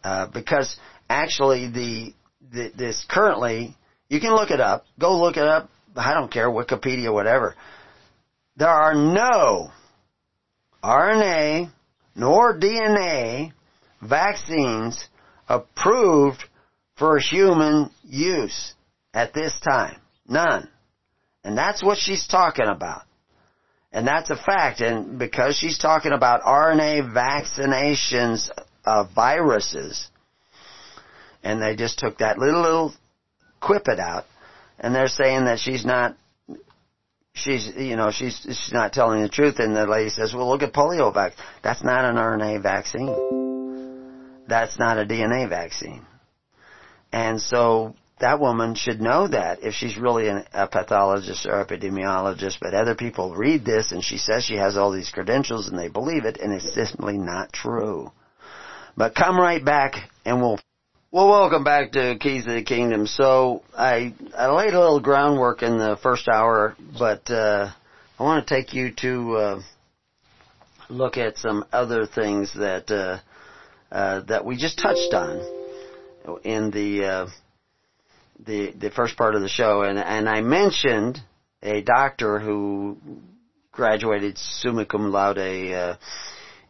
uh, because actually the, the this currently you can look it up. Go look it up. I don't care Wikipedia, whatever. There are no RNA nor DNA vaccines approved for human use at this time. None. And that's what she's talking about. And that's a fact. And because she's talking about RNA vaccinations of viruses, and they just took that little, little quippet out, and they're saying that she's not she's, you know, she's, she's not telling the truth. And the lady says, well, look at polio vaccine. That's not an RNA vaccine. That's not a DNA vaccine. And so that woman should know that if she's really an, a pathologist or epidemiologist, but other people read this and she says she has all these credentials and they believe it and it's simply not true. But come right back and we'll well, welcome back to Keys of the Kingdom. So I I laid a little groundwork in the first hour, but uh, I want to take you to uh, look at some other things that uh, uh, that we just touched on in the uh, the the first part of the show, and and I mentioned a doctor who graduated summa cum laude uh,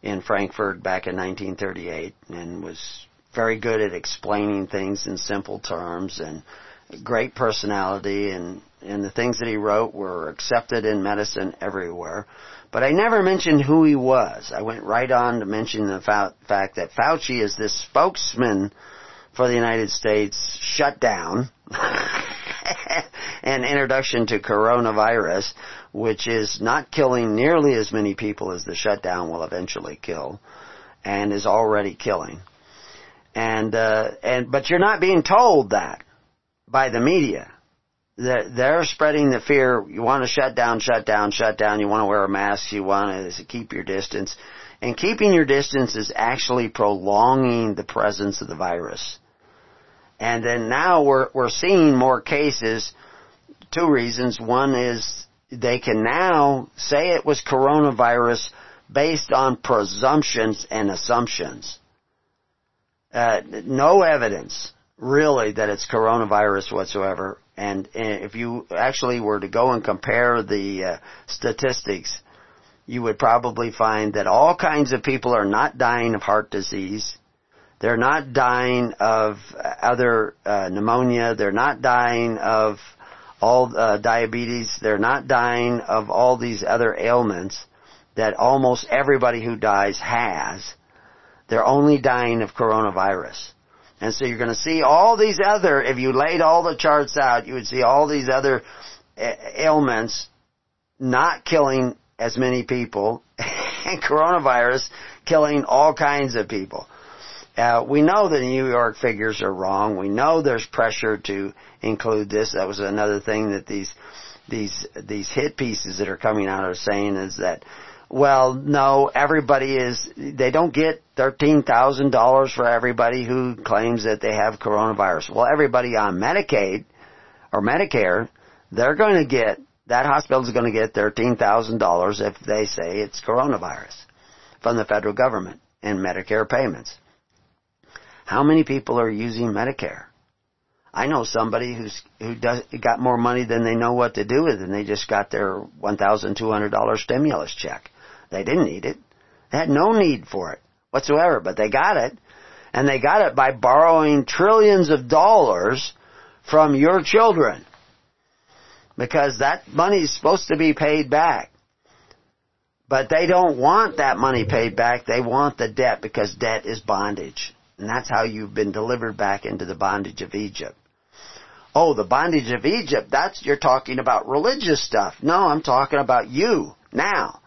in Frankfurt back in 1938 and was very good at explaining things in simple terms and great personality and and the things that he wrote were accepted in medicine everywhere. But I never mentioned who he was. I went right on to mention the fa- fact that Fauci is this spokesman for the United States shut down an introduction to coronavirus, which is not killing nearly as many people as the shutdown will eventually kill, and is already killing. And, uh, and, but you're not being told that by the media. They're spreading the fear. You want to shut down, shut down, shut down. You want to wear a mask. You want to keep your distance. And keeping your distance is actually prolonging the presence of the virus. And then now we're, we're seeing more cases. Two reasons. One is they can now say it was coronavirus based on presumptions and assumptions uh, no evidence really that it's coronavirus whatsoever. And, and if you actually were to go and compare the uh, statistics, you would probably find that all kinds of people are not dying of heart disease. They're not dying of other uh, pneumonia. They're not dying of all uh, diabetes. They're not dying of all these other ailments that almost everybody who dies has. They're only dying of coronavirus. And so you're going to see all these other, if you laid all the charts out, you would see all these other ailments not killing as many people and coronavirus killing all kinds of people. Uh, we know the New York figures are wrong. We know there's pressure to include this. That was another thing that these these these hit pieces that are coming out are saying is that well, no, everybody is, they don't get $13,000 for everybody who claims that they have coronavirus. Well, everybody on Medicaid or Medicare, they're going to get, that hospital is going to get $13,000 if they say it's coronavirus from the federal government in Medicare payments. How many people are using Medicare? I know somebody who's who does got more money than they know what to do with, and they just got their one thousand two hundred dollar stimulus check. They didn't need it. They had no need for it whatsoever, but they got it. And they got it by borrowing trillions of dollars from your children. Because that money is supposed to be paid back. But they don't want that money paid back. They want the debt because debt is bondage. And that's how you've been delivered back into the bondage of Egypt. Oh, the bondage of Egypt, that's, you're talking about religious stuff. No, I'm talking about you, now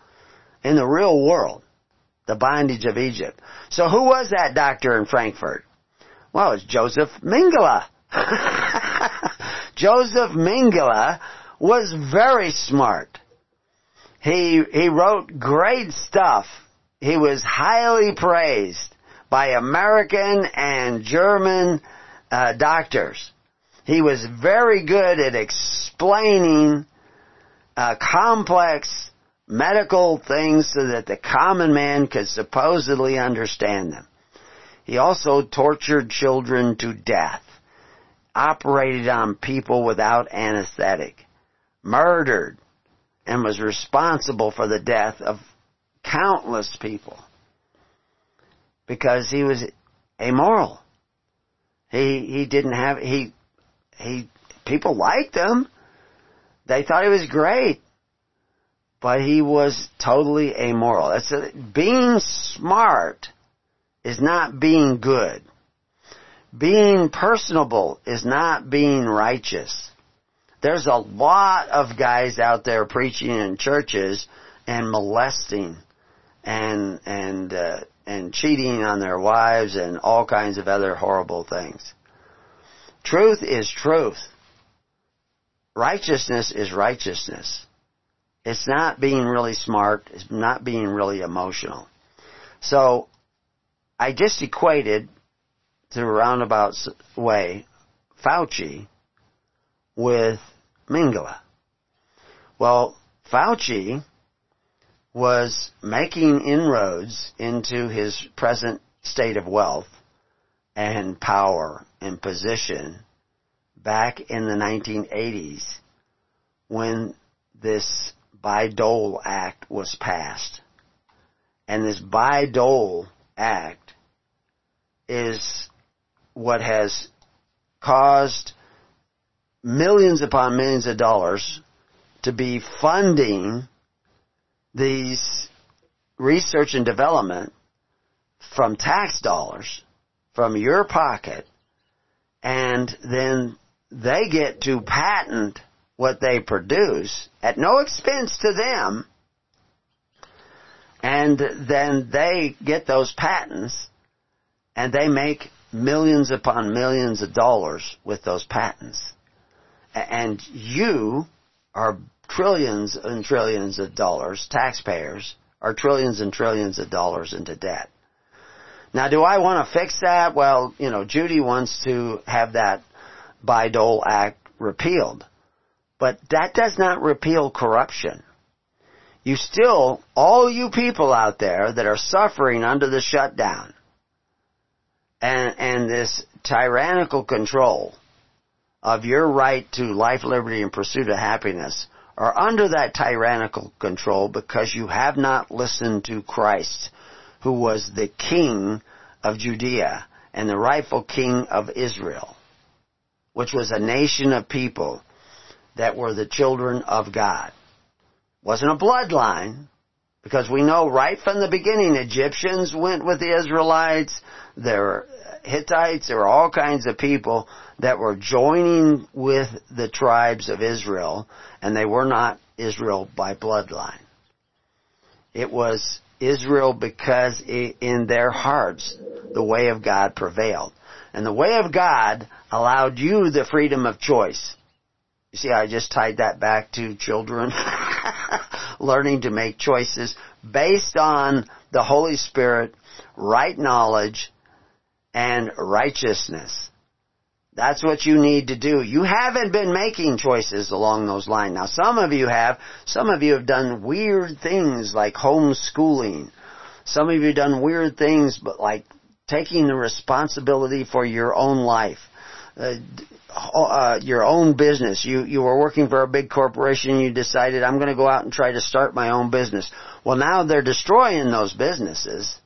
in the real world, the bondage of Egypt. So who was that doctor in Frankfurt? Well, it's Joseph Mengele. Joseph Mengele was very smart. He, he wrote great stuff. He was highly praised by American and German uh, doctors. He was very good at explaining uh, complex medical things so that the common man could supposedly understand them. He also tortured children to death, operated on people without anesthetic, murdered, and was responsible for the death of countless people because he was amoral. He he didn't have he he people liked him. They thought he was great but he was totally amoral. That's a, being smart is not being good. Being personable is not being righteous. There's a lot of guys out there preaching in churches and molesting and and uh, and cheating on their wives and all kinds of other horrible things. Truth is truth. Righteousness is righteousness. It's not being really smart. It's not being really emotional. So, I just equated to a roundabout way Fauci with Mengele. Well, Fauci was making inroads into his present state of wealth and power and position back in the 1980s when this Bayh-Dole Act was passed. And this Bayh-Dole Act is what has caused millions upon millions of dollars to be funding these research and development from tax dollars from your pocket and then they get to patent what they produce at no expense to them and then they get those patents and they make millions upon millions of dollars with those patents. And you are trillions and trillions of dollars, taxpayers are trillions and trillions of dollars into debt. Now, do I want to fix that? Well, you know, Judy wants to have that Bayh-Dole Act repealed. But that does not repeal corruption. You still, all you people out there that are suffering under the shutdown and, and this tyrannical control of your right to life, liberty, and pursuit of happiness are under that tyrannical control because you have not listened to Christ, who was the king of Judea and the rightful king of Israel, which was a nation of people that were the children of God. Wasn't a bloodline, because we know right from the beginning Egyptians went with the Israelites, were Hittites, there were all kinds of people that were joining with the tribes of Israel, and they were not Israel by bloodline. It was Israel because in their hearts the way of God prevailed. And the way of God allowed you the freedom of choice. You see, I just tied that back to children learning to make choices based on the Holy Spirit, right knowledge, and righteousness. That's what you need to do. You haven't been making choices along those lines. Now some of you have. Some of you have done weird things like homeschooling. Some of you have done weird things but like taking the responsibility for your own life. Uh, uh, your own business. You you were working for a big corporation. And You decided I'm going to go out and try to start my own business. Well, now they're destroying those businesses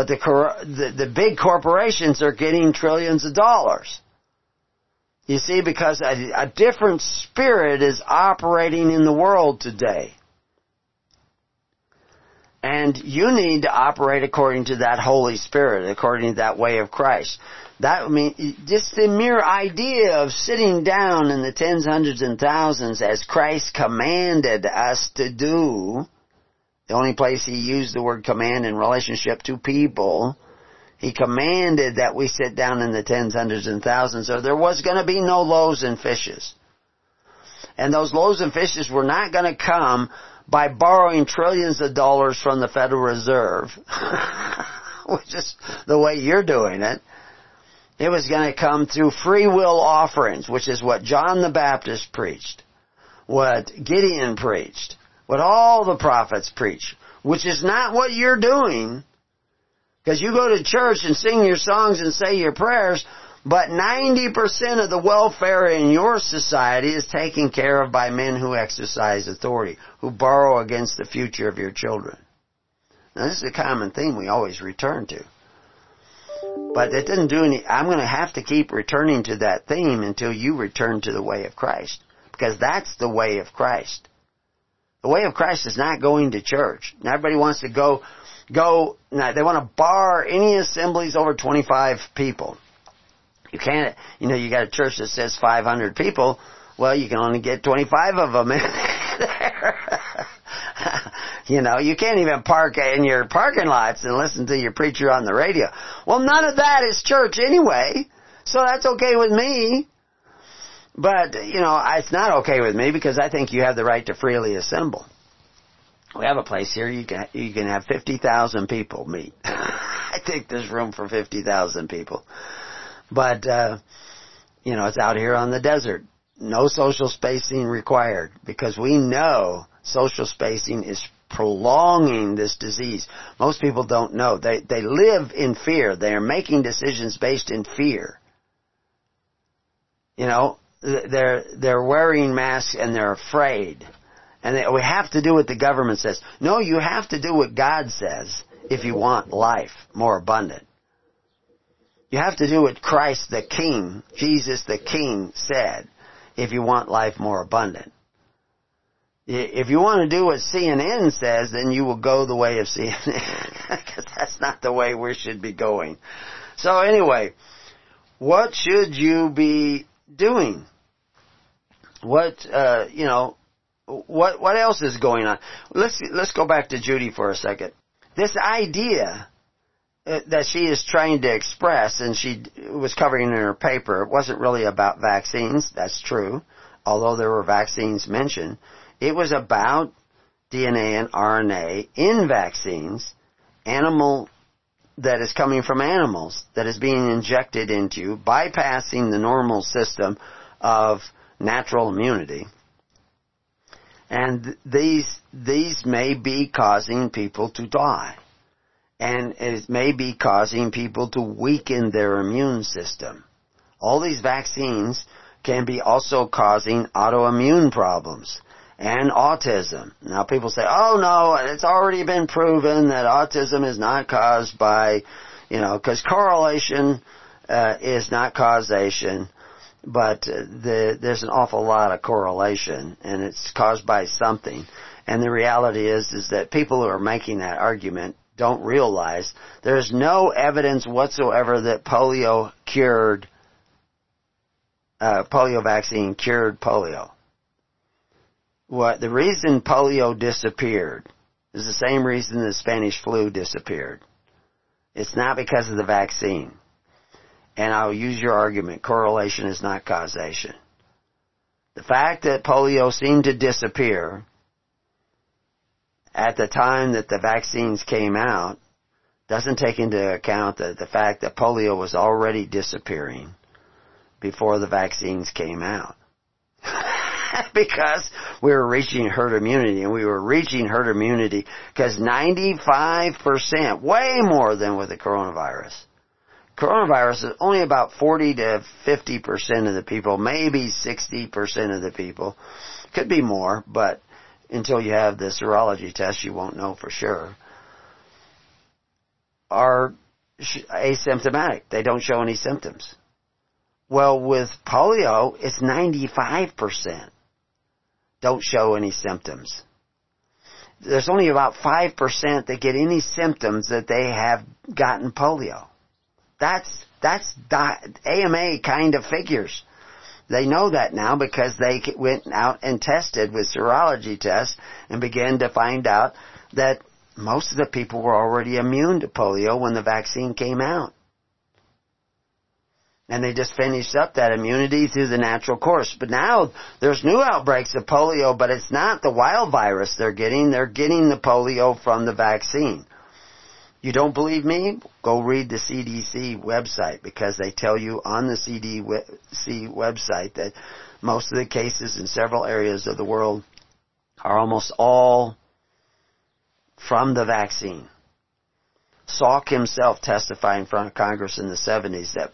but the, the, the big corporations are getting trillions of dollars. You see, because a, a different spirit is operating in the world today. And you need to operate according to that Holy Spirit, according to that way of Christ. That I mean, just the mere idea of sitting down in the tens, hundreds, and thousands as Christ commanded us to do, the only place he used the word command in relationship to people, he commanded that we sit down in the tens, hundreds, and thousands, or there was going to be no loaves and fishes. And those loaves and fishes were not going to come by borrowing trillions of dollars from the Federal Reserve, which is the way you're doing it. It was going to come through free will offerings, which is what John the Baptist preached, what Gideon preached, what all the prophets preach, which is not what you're doing. Because you go to church and sing your songs and say your prayers, but 90% of the welfare in your society is taken care of by men who exercise authority, who borrow against the future of your children. Now this is a common theme we always return to. But it doesn't do any, I'm to have to keep returning to that theme until you return to the way of Christ. Because that's the way of Christ. The way of Christ is not going to church. Now everybody wants to go, go, now they want to bar any assemblies over 25 people. You can't, you know, you got a church that says 500 people. Well, you can only get 25 of them in there. you know, you can't even park in your parking lots and listen to your preacher on the radio. Well, none of that is church anyway, so that's okay with me. But, you know, it's not okay with me because I think you have the right to freely assemble. We have a place here you can you can have 50,000 people meet. I think there's room for 50,000 people. But uh you know, it's out here on the desert. No social spacing required because we know social spacing is prolonging this disease. Most people don't know. They they live in fear. They are making decisions based in fear. You know, they're they're wearing masks and they're afraid. And they, we have to do what the government says. No, you have to do what God says if you want life more abundant. You have to do what Christ the King, Jesus the King said if you want life more abundant. If you want to do what CNN says, then you will go the way of CNN. Because that's not the way we should be going. So anyway, what should you be doing? What, uh, you know, what, what else is going on? Let's, let's go back to Judy for a second. This idea uh, that she is trying to express, and she was covering in her paper, it wasn't really about vaccines, that's true, although there were vaccines mentioned. It was about DNA and RNA in vaccines, animal that is coming from animals that is being injected into you, bypassing the normal system of natural immunity. And these, these may be causing people to die. And it may be causing people to weaken their immune system. All these vaccines can be also causing autoimmune problems and autism. Now people say, oh no, it's already been proven that autism is not caused by, you know, because correlation uh, is not causation but uh, the, there's an awful lot of correlation, and it's caused by something. And the reality is, is that people who are making that argument don't realize there's no evidence whatsoever that polio cured, uh, polio vaccine cured polio. What the reason polio disappeared is the same reason the Spanish flu disappeared. It's not because of the vaccine and I'll use your argument, correlation is not causation. The fact that polio seemed to disappear at the time that the vaccines came out doesn't take into account the, the fact that polio was already disappearing before the vaccines came out. because we were reaching herd immunity and we were reaching herd immunity because 95%, way more than with the coronavirus, coronavirus is only about 40 to 50% of the people, maybe 60% of the people. Could be more, but until you have the serology test, you won't know for sure. Are asymptomatic. They don't show any symptoms. Well, with polio, it's 95% don't show any symptoms. There's only about 5% that get any symptoms that they have gotten polio. That's that's AMA kind of figures. They know that now because they went out and tested with serology tests and began to find out that most of the people were already immune to polio when the vaccine came out. And they just finished up that immunity through the natural course. But now there's new outbreaks of polio, but it's not the wild virus they're getting. They're getting the polio from the vaccine. You don't believe me? Go read the CDC website because they tell you on the CDC website that most of the cases in several areas of the world are almost all from the vaccine. Salk himself testified in front of Congress in the 70s that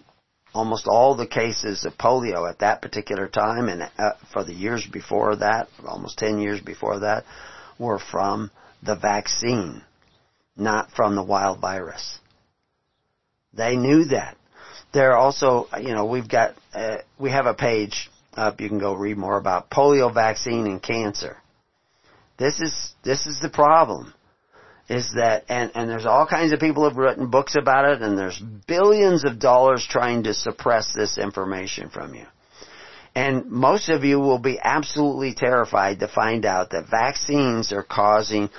almost all the cases of polio at that particular time and uh, for the years before that, almost 10 years before that, were from the vaccine not from the wild virus. They knew that. There are also, you know, we've got, uh, we have a page up. You can go read more about polio vaccine and cancer. This is this is the problem. Is that and and there's all kinds of people have written books about it, and there's billions of dollars trying to suppress this information from you. And most of you will be absolutely terrified to find out that vaccines are causing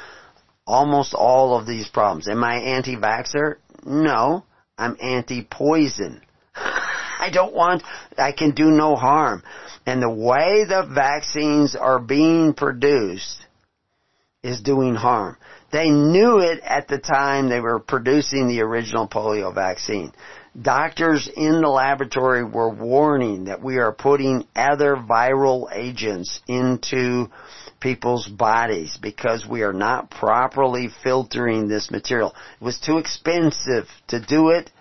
almost all of these problems. Am I anti-vaxxer? No. I'm anti-poison. I don't want, I can do no harm. And the way the vaccines are being produced is doing harm. They knew it at the time they were producing the original polio vaccine. Doctors in the laboratory were warning that we are putting other viral agents into people's bodies because we are not properly filtering this material. It was too expensive to do it.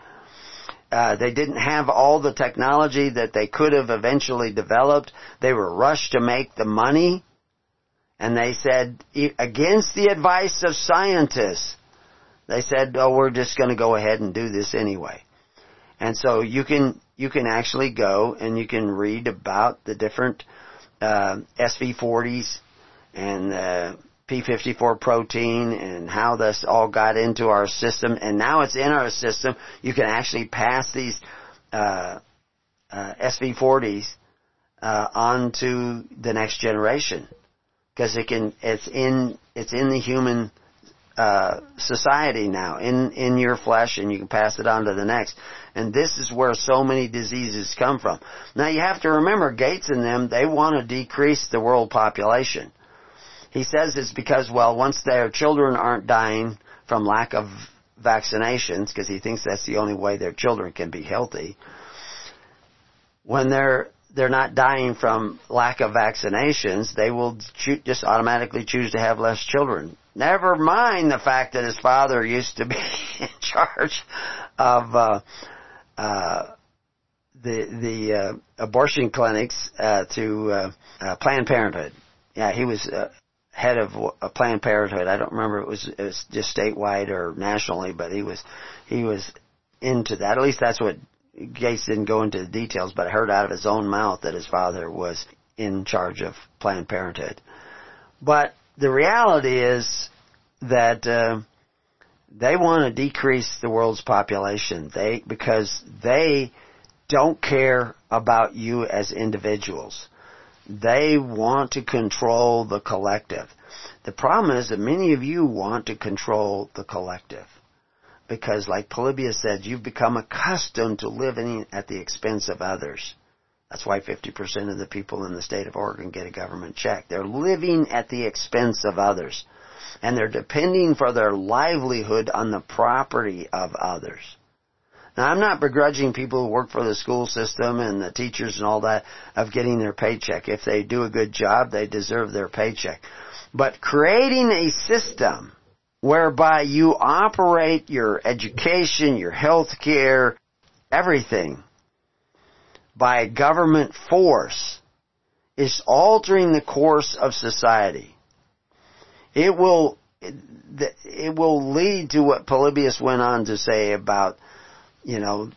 Uh, they didn't have all the technology that they could have eventually developed. They were rushed to make the money. And they said, against the advice of scientists, they said, oh, we're just going to go ahead and do this anyway. And so you can, you can actually go and you can read about the different, uh, SV40s and, uh, P54 protein and how this all got into our system and now it's in our system. You can actually pass these, uh, uh, SV40s, uh, on to the next generation. Cause it can, it's in, it's in the human, uh, society now, in, in your flesh and you can pass it on to the next. And this is where so many diseases come from. Now you have to remember Gates and them, they want to decrease the world population. He says it's because, well, once their children aren't dying from lack of vaccinations, because he thinks that's the only way their children can be healthy, when they're they're not dying from lack of vaccinations, they will cho- just automatically choose to have less children. Never mind the fact that his father used to be in charge of uh, uh, the the uh, abortion clinics uh, to uh, uh, Planned Parenthood. Yeah, he was uh, head of Planned Parenthood. I don't remember it was it was just statewide or nationally, but he was he was into that. At least that's what Gates didn't go into the details, but I heard out of his own mouth that his father was in charge of Planned Parenthood. But the reality is that. Uh, they want to decrease the world's population. They because they don't care about you as individuals. They want to control the collective. The problem is that many of you want to control the collective. Because like Polybius said, you've become accustomed to living at the expense of others. That's why 50% of the people in the state of Oregon get a government check. They're living at the expense of others and they're depending for their livelihood on the property of others. Now I'm not begrudging people who work for the school system and the teachers and all that of getting their paycheck. If they do a good job, they deserve their paycheck. But creating a system whereby you operate your education, your health care, everything by government force is altering the course of society it will it will lead to what Polybius went on to say about you know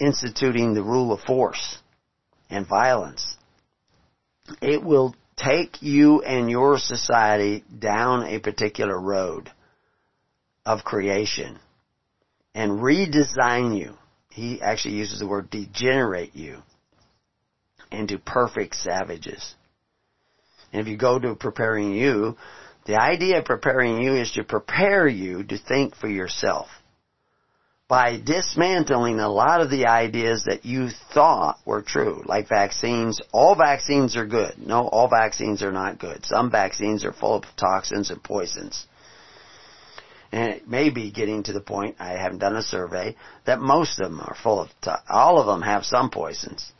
instituting the rule of force and violence. It will take you and your society down a particular road of creation and redesign you. He actually uses the word degenerate you into perfect savages. And if you go to preparing you, the idea of preparing you is to prepare you to think for yourself by dismantling a lot of the ideas that you thought were true, like vaccines. All vaccines are good. No, all vaccines are not good. Some vaccines are full of toxins and poisons. And it may be getting to the point, I haven't done a survey, that most of them are full of, to- all of them have some poisons.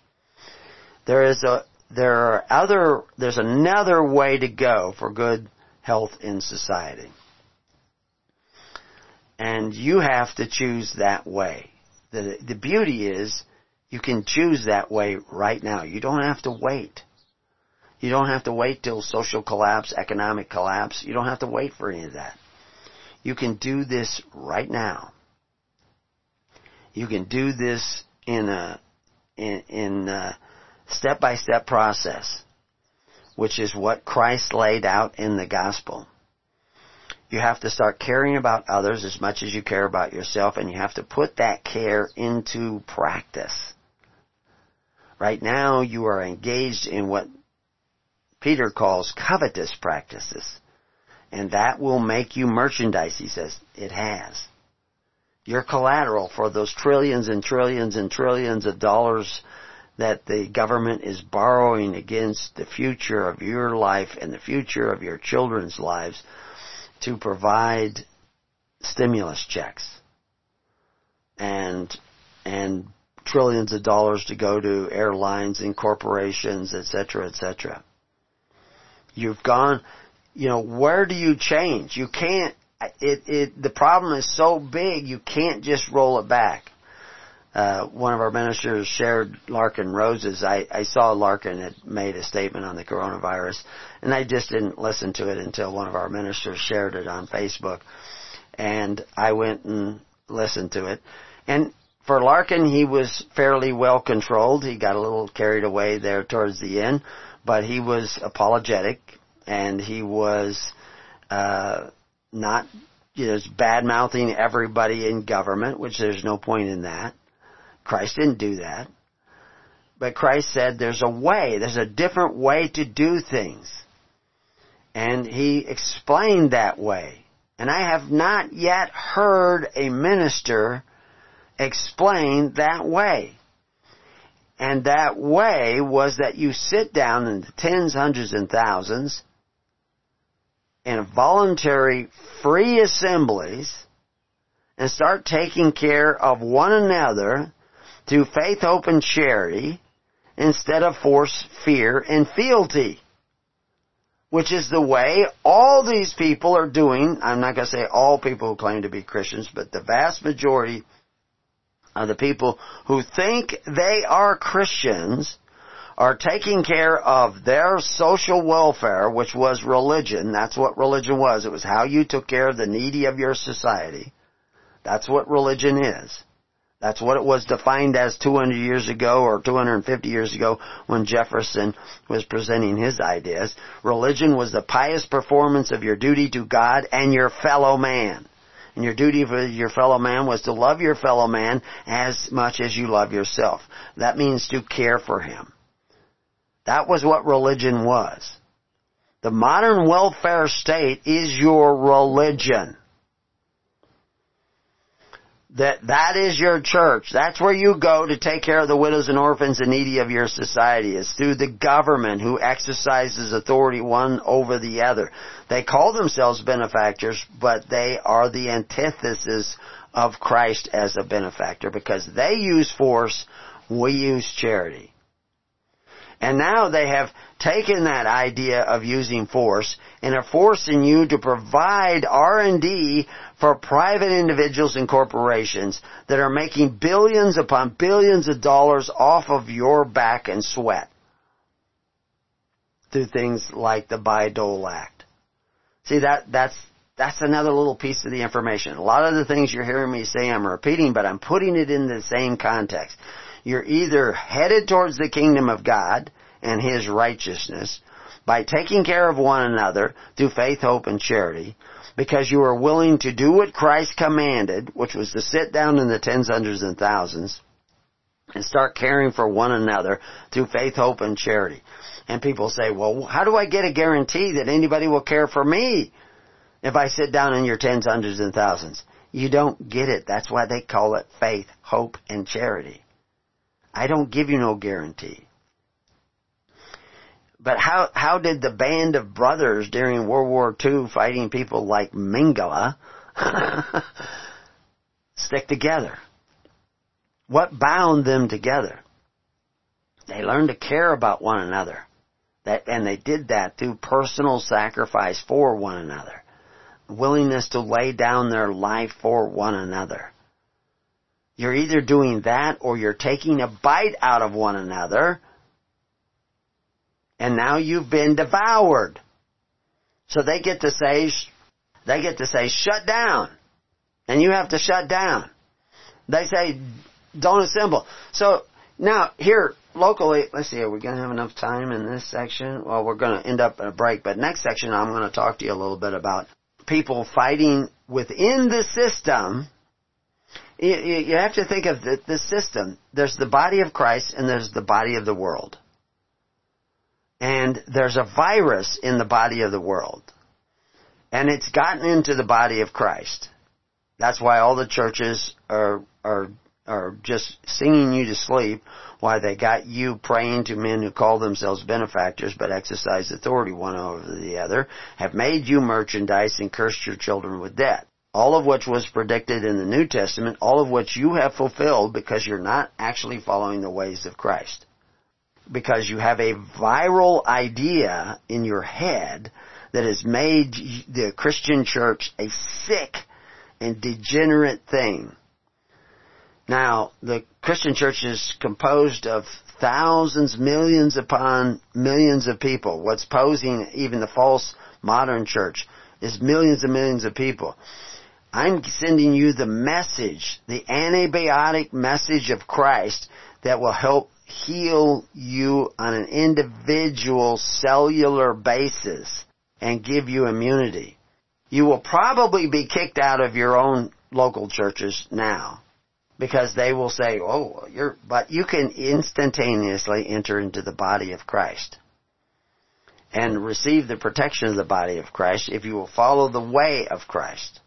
There is a, there are other, there's another way to go for good health in society. And you have to choose that way. The, the beauty is you can choose that way right now. You don't have to wait. You don't have to wait till social collapse, economic collapse. You don't have to wait for any of that. You can do this right now. You can do this in a in, in a step-by-step process which is what Christ laid out in the gospel. You have to start caring about others as much as you care about yourself, and you have to put that care into practice. Right now you are engaged in what Peter calls covetous practices. And that will make you merchandise, he says. It has. You're collateral for those trillions and trillions and trillions of dollars that the government is borrowing against the future of your life and the future of your children's lives to provide stimulus checks and and trillions of dollars to go to airlines and corporations, etc., etc. You've gone, you know, where do you change? You can't. It it the problem is so big you can't just roll it back. Uh, one of our ministers shared Larken Rose's. I, I saw Larken had made a statement on the coronavirus, and I just didn't listen to it until one of our ministers shared it on Facebook, and I went and listened to it. And for Larken, he was fairly well controlled. He got a little carried away there towards the end, but he was apologetic and he was uh, not you know bad mouthing everybody in government, which there's no point in that. Christ didn't do that. But Christ said there's a way, there's a different way to do things. And he explained that way. And I have not yet heard a minister explain that way. And that way was that you sit down in the tens, hundreds, and thousands in voluntary free assemblies and start taking care of one another through faith, hope, and charity instead of force, fear, and fealty. Which is the way all these people are doing. I'm not going to say all people who claim to be Christians, but the vast majority uh, the people who think they are Christians are taking care of their social welfare, which was religion. That's what religion was. It was how you took care of the needy of your society. That's what religion is. That's what it was defined as 200 years ago or 250 years ago when Jefferson was presenting his ideas. Religion was the pious performance of your duty to God and your fellow man. And your duty for your fellow man was to love your fellow man as much as you love yourself. That means to care for him. That was what religion was. The modern welfare state is your religion that that is your church. That's where you go to take care of the widows and orphans and needy of your society. It's through the government who exercises authority one over the other. They call themselves benefactors, but they are the antithesis of Christ as a benefactor because they use force, we use charity. And now they have taken that idea of using force and are forcing you to provide R&D for private individuals and corporations that are making billions upon billions of dollars off of your back and sweat through things like the Bayh-Dole Act. See that that's that's another little piece of the information. A lot of the things you're hearing me say I'm repeating, but I'm putting it in the same context. You're either headed towards the kingdom of God and His righteousness by taking care of one another through faith, hope, and charity, because you are willing to do what Christ commanded, which was to sit down in the tens, hundreds, and thousands, and start caring for one another through faith, hope, and charity. And people say, well, how do I get a guarantee that anybody will care for me if I sit down in your tens, hundreds, and thousands? You don't get it. That's why they call it faith, hope, and charity. I don't give you no guarantee. But how how did the band of brothers during World War II fighting people like Mengele stick together? What bound them together? They learned to care about one another. That, and they did that through personal sacrifice for one another. Willingness to lay down their life for one another. You're either doing that or you're taking a bite out of one another and now you've been devoured. So they get to say, they get to say, shut down. And you have to shut down. They say, don't assemble. So now here, locally, let's see, are we going to have enough time in this section? Well, we're going to end up at a break, but next section I'm going to talk to you a little bit about people fighting within the system you, you have to think of the, the system. There's the body of Christ and there's the body of the world. And there's a virus in the body of the world. And it's gotten into the body of Christ. That's why all the churches are, are, are just singing you to sleep why they got you praying to men who call themselves benefactors but exercise authority one over the other, have made you merchandise and cursed your children with debt all of which was predicted in the New Testament, all of which you have fulfilled because you're not actually following the ways of Christ. Because you have a viral idea in your head that has made the Christian church a sick and degenerate thing. Now, the Christian church is composed of thousands, millions upon millions of people. What's posing even the false modern church is millions and millions of people. I'm sending you the message, the antibiotic message of Christ that will help heal you on an individual cellular basis and give you immunity. You will probably be kicked out of your own local churches now because they will say, oh, you're, but you can instantaneously enter into the body of Christ and receive the protection of the body of Christ if you will follow the way of Christ.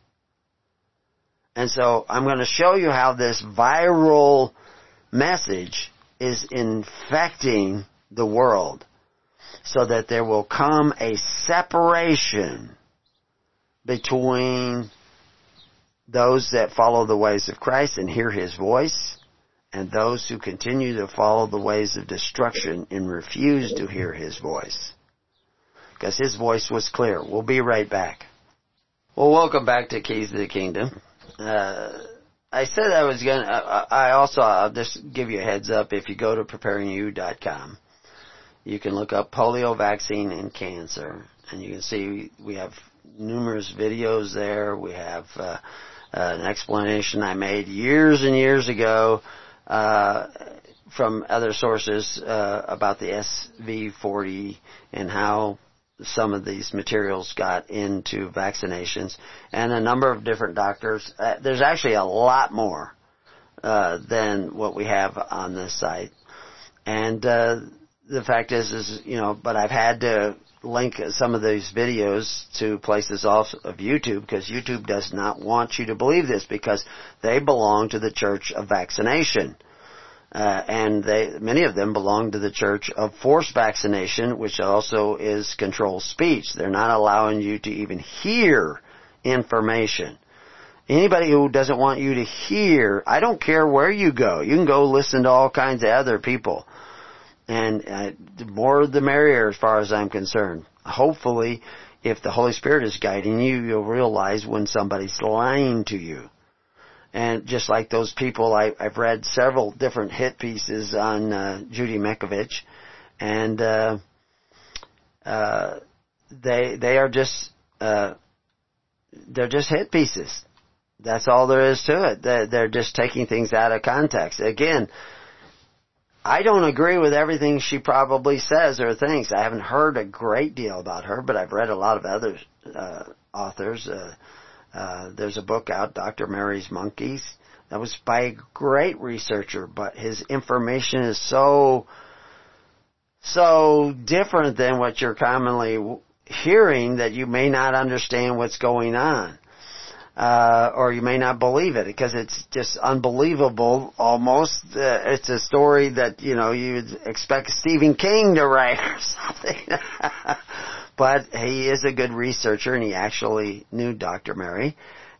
And so I'm going to show you how this viral message is infecting the world so that there will come a separation between those that follow the ways of Christ and hear His voice and those who continue to follow the ways of destruction and refuse to hear His voice. Because His voice was clear. We'll be right back. Well, welcome back to Keys to the Kingdom uh, I said I was going to, I also, I'll just give you a heads up, if you go to preparingyou.com, you can look up polio vaccine and cancer, and you can see we have numerous videos there. We have uh, uh, an explanation I made years and years ago uh, from other sources uh, about the SV40 and how some of these materials got into vaccinations, and a number of different doctors. Uh, there's actually a lot more uh, than what we have on this site, and uh, the fact is, is you know, but I've had to link some of these videos to places off of YouTube because YouTube does not want you to believe this because they belong to the Church of Vaccination. Uh, and they, many of them belong to the church of forced vaccination, which also is controlled speech. They're not allowing you to even hear information. Anybody who doesn't want you to hear, I don't care where you go. You can go listen to all kinds of other people. And uh, the more the merrier as far as I'm concerned. Hopefully, if the Holy Spirit is guiding you, you'll realize when somebody's lying to you. And just like those people, I, I've read several different hit pieces on uh, Judy Mikovits, and uh, uh, they they are just uh, they're just hit pieces. That's all there is to it. They're, they're just taking things out of context. Again, I don't agree with everything she probably says or thinks. I haven't heard a great deal about her, but I've read a lot of other uh, authors. Uh, uh, there's a book out, Dr. Mary's Monkeys. That was by a great researcher, but his information is so, so different than what you're commonly hearing that you may not understand what's going on. Uh, or you may not believe it because it's just unbelievable almost. Uh, it's a story that, you know, you'd expect Stephen King to write or something. But he is a good researcher, and he actually knew Dr. Mary.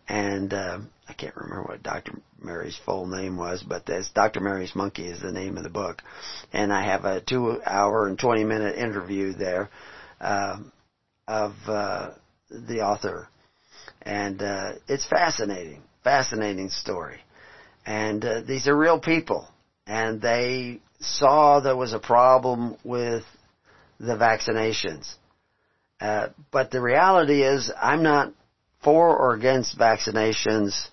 And uh, I can't remember what Dr. Mary's full name was, but this Dr. Mary's Monkey is the name of the book. And I have a two-hour and twenty-minute interview there uh, of uh, the author, and uh, it's fascinating, fascinating story. And uh, these are real people, and they saw there was a problem with the vaccinations uh, but the reality is, I'm not for or against vaccinations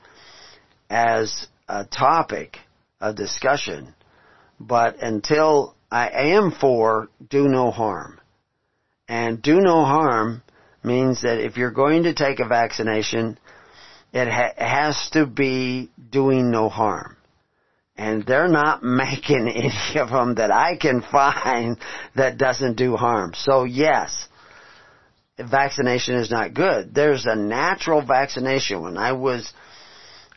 as a topic of discussion, but until I am for, do no harm. And do no harm means that if you're going to take a vaccination, it ha- has to be doing no harm. And they're not making any of them that I can find that doesn't do harm. So yes, vaccination is not good. There's a natural vaccination. When I was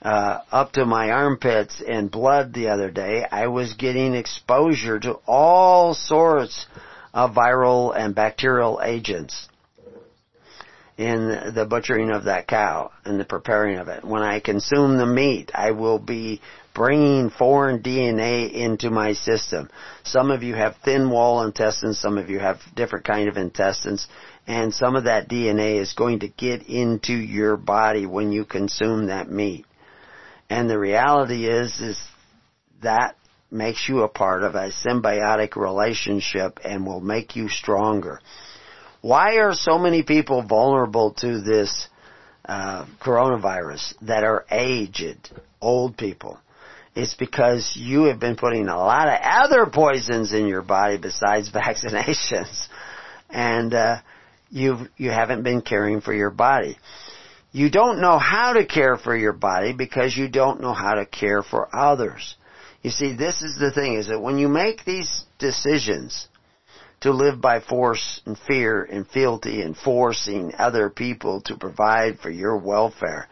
uh, up to my armpits in blood the other day, I was getting exposure to all sorts of viral and bacterial agents in the butchering of that cow and the preparing of it. When I consume the meat, I will be bringing foreign DNA into my system. Some of you have thin wall intestines, some of you have different kind of intestines, and some of that DNA is going to get into your body when you consume that meat. And the reality is, is that makes you a part of a symbiotic relationship and will make you stronger. Why are so many people vulnerable to this uh, coronavirus that are aged, old people? It's because you have been putting a lot of other poisons in your body besides vaccinations, and uh, you you haven't been caring for your body. You don't know how to care for your body because you don't know how to care for others. You see, this is the thing: is that when you make these decisions to live by force and fear and fealty and forcing other people to provide for your welfare,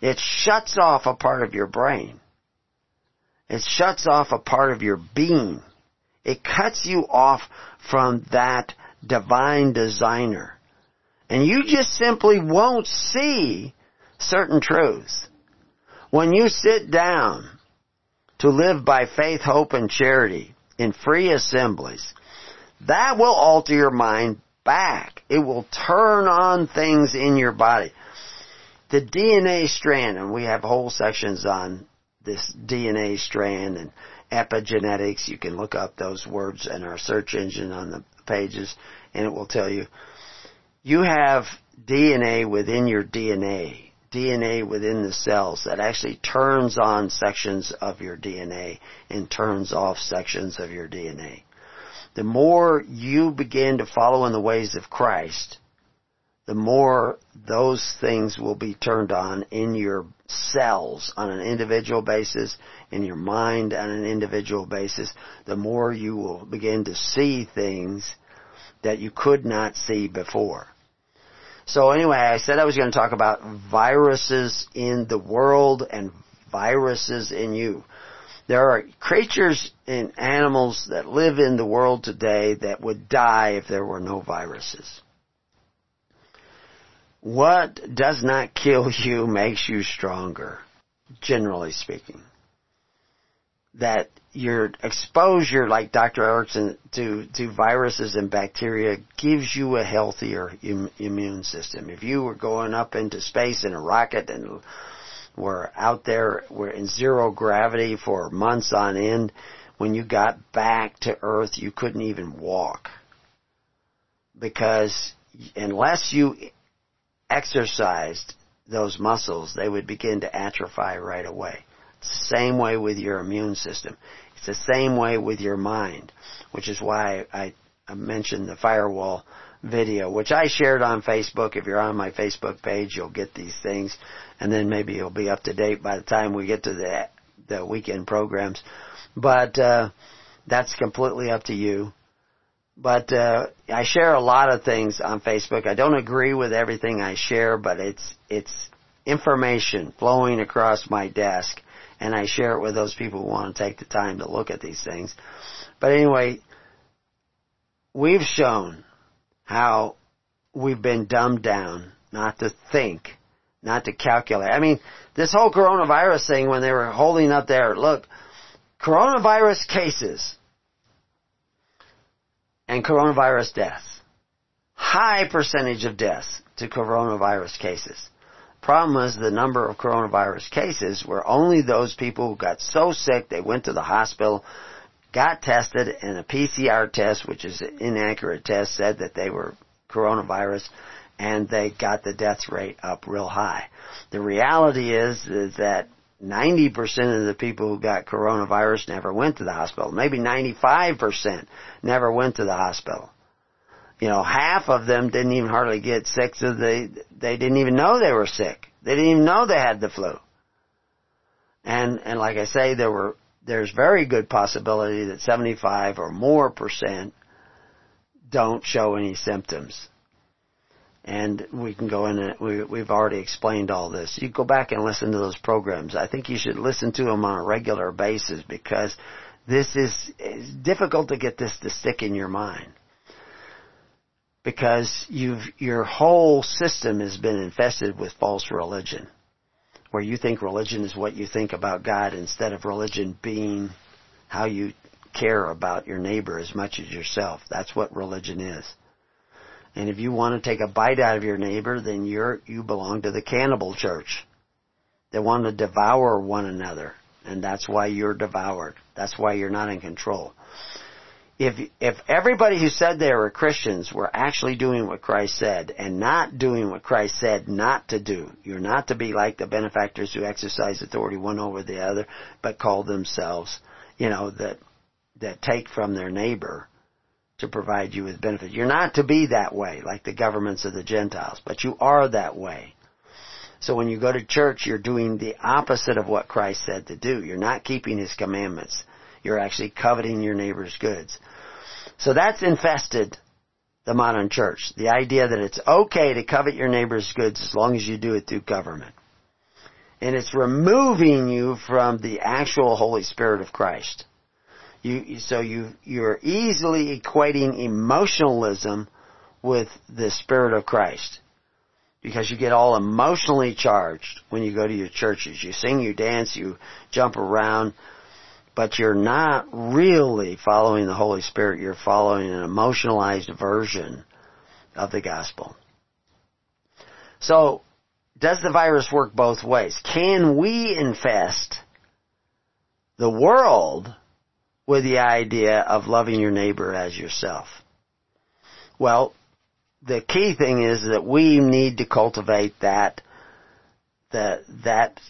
it shuts off a part of your brain. It shuts off a part of your being. It cuts you off from that divine designer. And you just simply won't see certain truths. When you sit down to live by faith, hope, and charity in free assemblies, that will alter your mind back. It will turn on things in your body. The DNA strand, and we have whole sections on this DNA strand and epigenetics. You can look up those words in our search engine on the pages and it will tell you. You have DNA within your DNA, DNA within the cells that actually turns on sections of your DNA and turns off sections of your DNA the more you begin to follow in the ways of Christ, the more those things will be turned on in your cells on an individual basis, in your mind on an individual basis, the more you will begin to see things that you could not see before. So anyway, I said I was going to talk about viruses in the world and viruses in you. There are creatures and animals that live in the world today that would die if there were no viruses. What does not kill you makes you stronger, generally speaking. That your exposure, like Dr. Erickson, to, to viruses and bacteria gives you a healthier Im- immune system. If you were going up into space in a rocket and were out there, were in zero gravity for months on end. When you got back to Earth, you couldn't even walk. Because unless you exercised those muscles, they would begin to atrophy right away. Same way with your immune system. It's the same way with your mind, which is why I, I mentioned the firewall video, which I shared on Facebook. If you're on my Facebook page, you'll get these things and then maybe you'll be up to date by the time we get to the the weekend programs. But uh, that's completely up to you. But uh, I share a lot of things on Facebook. I don't agree with everything I share, but it's it's information flowing across my desk, and I share it with those people who want to take the time to look at these things. But anyway, we've shown how we've been dumbed down not to think not to calculate. I mean, this whole coronavirus thing when they were holding up there, look, coronavirus cases and coronavirus deaths. High percentage of deaths to coronavirus cases. Problem was the number of coronavirus cases were only those people who got so sick they went to the hospital, got tested, and a PCR test, which is an inaccurate test, said that they were coronavirus and they got the death rate up real high. The reality is, is that 90% of the people who got coronavirus never went to the hospital. Maybe 95% never went to the hospital. You know, half of them didn't even hardly get sick, so they, they didn't even know they were sick. They didn't even know they had the flu. And, and like I say, there were, there's very good possibility that 75 or more percent don't show any symptoms. And we can go in and we, we've already explained all this. You go back and listen to those programs. I think you should listen to them on a regular basis because this is, it's difficult to get this to stick in your mind. Because you've, your whole system has been infested with false religion. Where you think religion is what you think about God instead of religion being how you care about your neighbor as much as yourself. That's what religion is. And if you want to take a bite out of your neighbor, then you're, you belong to the cannibal church. They want to devour one another. And that's why you're devoured. That's why you're not in control. If, if everybody who said they were Christians were actually doing what Christ said and not doing what Christ said not to do, you're not to be like the benefactors who exercise authority one over the other, but call themselves, you know, that, that take from their neighbor to provide you with benefit. You're not to be that way, like the governments of the Gentiles, but you are that way. So when you go to church, you're doing the opposite of what Christ said to do. You're not keeping His commandments. You're actually coveting your neighbor's goods. So that's infested the modern church. The idea that it's okay to covet your neighbor's goods as long as you do it through government. And it's removing you from the actual Holy Spirit of Christ. You, so you, you're easily equating emotionalism with the Spirit of Christ. Because you get all emotionally charged when you go to your churches. You sing, you dance, you jump around, but you're not really following the Holy Spirit. You're following an emotionalized version of the gospel. So, does the virus work both ways? Can we infest the world with the idea of loving your neighbor as yourself? Well, the key thing is that we need to cultivate that, that, that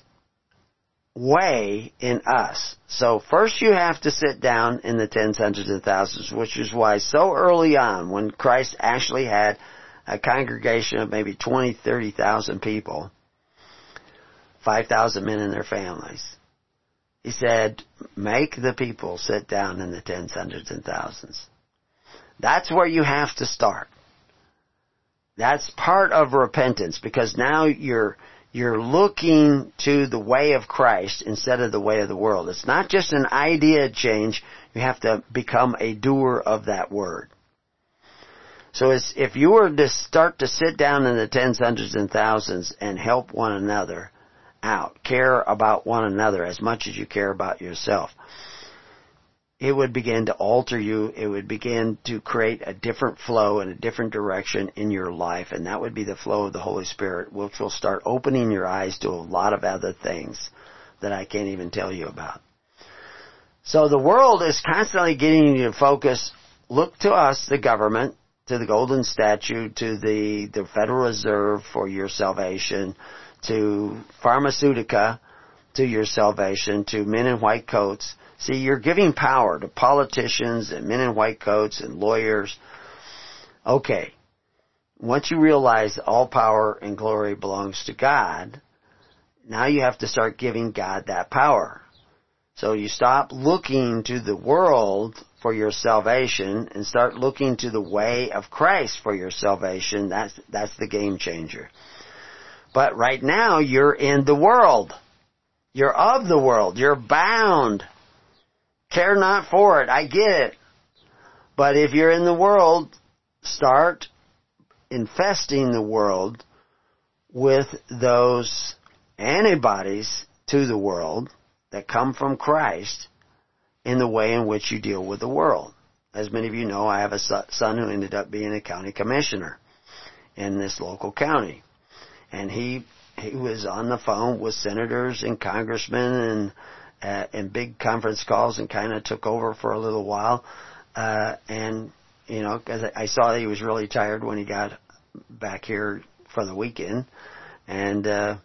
way in us. So first you have to sit down in the tens, hundreds, and thousands, which is why so early on, when Christ actually had a congregation of maybe 20, 30,000 people, 5,000 men and their families, he said, make the people sit down in the tens, hundreds, and thousands. That's where you have to start. That's part of repentance because now you're, you're looking to the way of Christ instead of the way of the world. It's not just an idea change. You have to become a doer of that word. So if you were to start to sit down in the tens, hundreds, and thousands and help one another, out. Care about one another as much as you care about yourself. It would begin to alter you. It would begin to create a different flow and a different direction in your life. And that would be the flow of the Holy Spirit, which will start opening your eyes to a lot of other things that I can't even tell you about. So the world is constantly getting you to focus, look to us, the government, to the golden statue, to the, the Federal Reserve for your salvation, to pharmaceutica, to your salvation, to men in white coats. See, you're giving power to politicians and men in white coats and lawyers. Okay. Once you realize all power and glory belongs to God, now you have to start giving God that power. So you stop looking to the world for your salvation and start looking to the way of Christ for your salvation. That's, that's the game changer. But right now you're in the world. You're of the world. You're bound. Care not for it. I get it. But if you're in the world, start infesting the world with those antibodies to the world that come from Christ in the way in which you deal with the world. As many of you know, I have a son who ended up being a county commissioner in this local county and he he was on the phone with senators and congressmen and uh, and big conference calls and kind of took over for a little while uh and you know cuz I saw that he was really tired when he got back here for the weekend and uh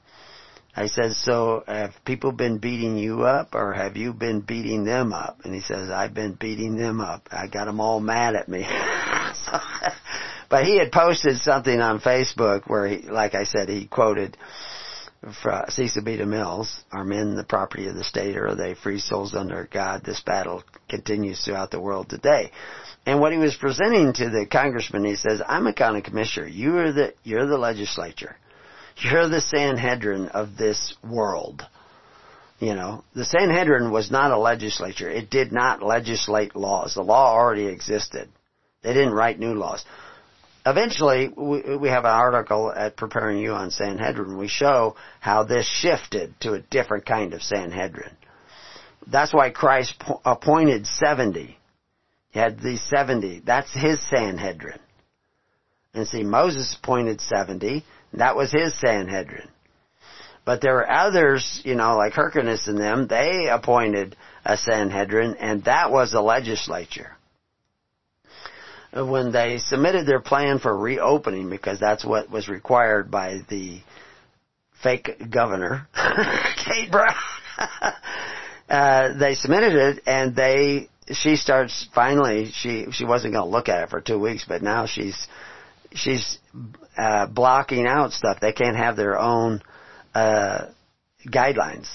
I said, so have people been beating you up or have you been beating them up? And he says, I've been beating them up. I got them all mad at me. but he had posted something on Facebook where he, like I said, he quoted Cecil Uh, B. DeMille's, are men the property of the state or are they free souls under God? This battle continues throughout the world today. And what he was presenting to the congressman, he says, I'm a county commissioner. You are the, you're the legislature. You're the Sanhedrin of this world. You know, the Sanhedrin was not a legislature. It did not legislate laws. The law already existed. They didn't write new laws eventually we, we have an article at Preparing You on Sanhedrin. We show how this shifted to a different kind of Sanhedrin. That's why Christ appointed 70. He had these 70. That's his Sanhedrin. And see, Moses appointed 70. That was his Sanhedrin. But there were others, you know, like Hyrcanus and them, they appointed a Sanhedrin, and that was a legislature when they submitted their plan for reopening, because that's what was required by the fake governor, Kate Brown. uh, they submitted it, and they she starts finally. She she wasn't going to look at it for two weeks, but now she's she's uh, blocking out stuff. They can't have their own uh, guidelines.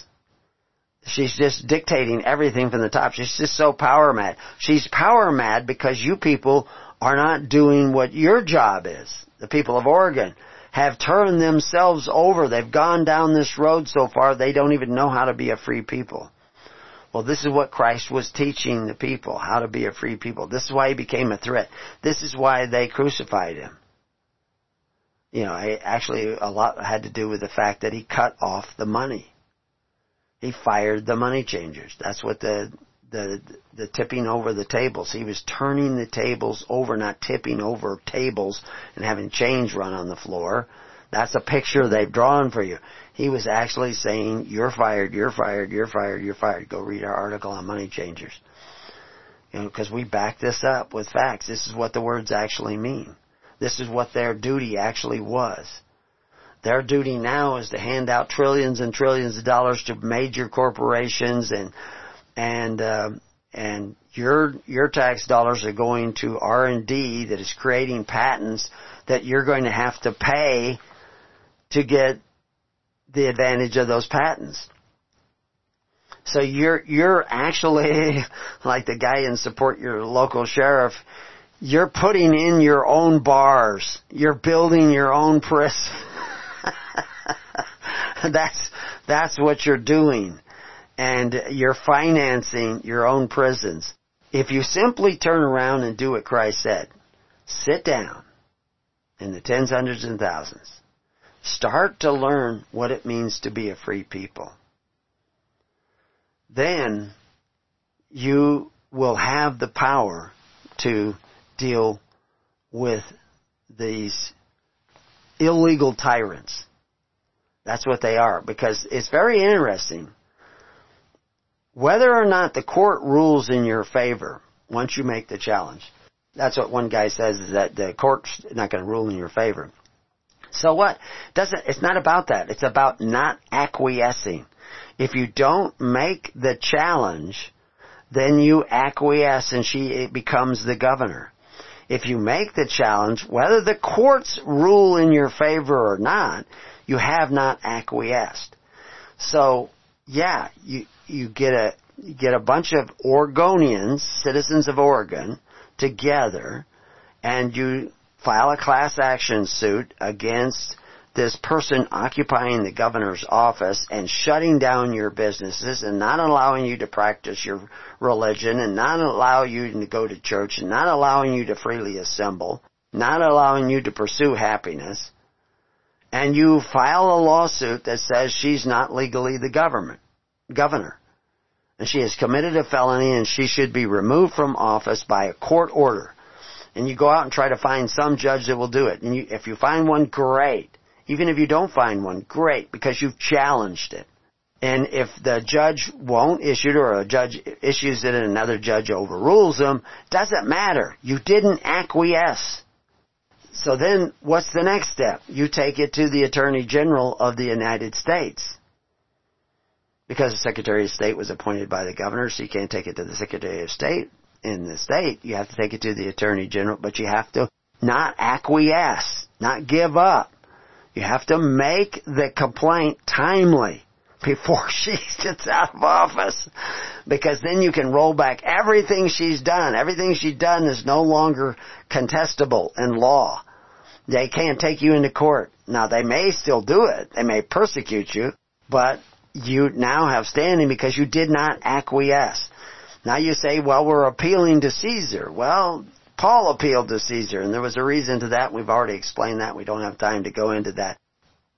She's just dictating everything from the top. She's just so power mad. She's power mad because you people are not doing what your job is. The people of Oregon have turned themselves over. They've gone down this road so far they don't even know how to be a free people. Well, this is what Christ was teaching the people, how to be a free people. This is why he became a threat. This is why they crucified him. You know, actually a lot had to do with the fact that he cut off the money. He fired the money changers. That's what the the the tipping over the tables. He was turning the tables over, not tipping over tables and having change run on the floor. That's a picture they've drawn for you. He was actually saying, "You're fired. You're fired. You're fired. You're fired." Go read our article on money changers. You know, because we back this up with facts. This is what the words actually mean. This is what their duty actually was. Their duty now is to hand out trillions and trillions of dollars to major corporations and and uh, and your your tax dollars are going to R and D that is creating patents that you're going to have to pay to get the advantage of those patents. So you're you're actually like the guy in support your local sheriff. You're putting in your own bars. You're building your own prison. that's that's what you're doing and you're financing your own prisons. If you simply turn around and do what Christ said, sit down in the tens, hundreds, and thousands. Start to learn what it means to be a free people. Then you will have the power to deal with these illegal tyrants. That's what they are because it's very interesting whether or not the court rules in your favor once you make the challenge. That's what one guy says is that the court's not going to rule in your favor. So what? Doesn't, it's not about that. It's about not acquiescing. If you don't make the challenge, then you acquiesce and she becomes the governor. If you make the challenge, whether the courts rule in your favor or not, you have not acquiesced. So, yeah, you, you get a you get a bunch of Oregonians, citizens of Oregon, together, and you file a class action suit against this person occupying the governor's office and shutting down your businesses and not allowing you to practice your religion and not allow you to go to church and not allowing you to freely assemble, not allowing you to pursue happiness, and you file a lawsuit that says she's not legally the government governor. And she has committed a felony and she should be removed from office by a court order. And you go out and try to find some judge that will do it. And you, if you find one, great. Even if you don't find one, great, because you've challenged it. And if the judge won't issue it or a judge issues it and another judge overrules them, doesn't matter. You didn't acquiesce. So then what's the next step? You take it to the Attorney General of the United States because the Secretary of State was appointed by the governor, so you can't take it to the Secretary of State in the state. You have to take it to the Attorney General, but you have to not acquiesce, not give up. You have to make the complaint timely before she gets out of office. Because then you can roll back everything she's done. Everything she's done is no longer contestable in law. They can't take you into court. Now they may still do it. They may persecute you, but you now have standing because you did not acquiesce. Now you say, well, we're appealing to Caesar. Well, Paul appealed to Caesar, and there was a reason to that. We've already explained that. We don't have time to go into that.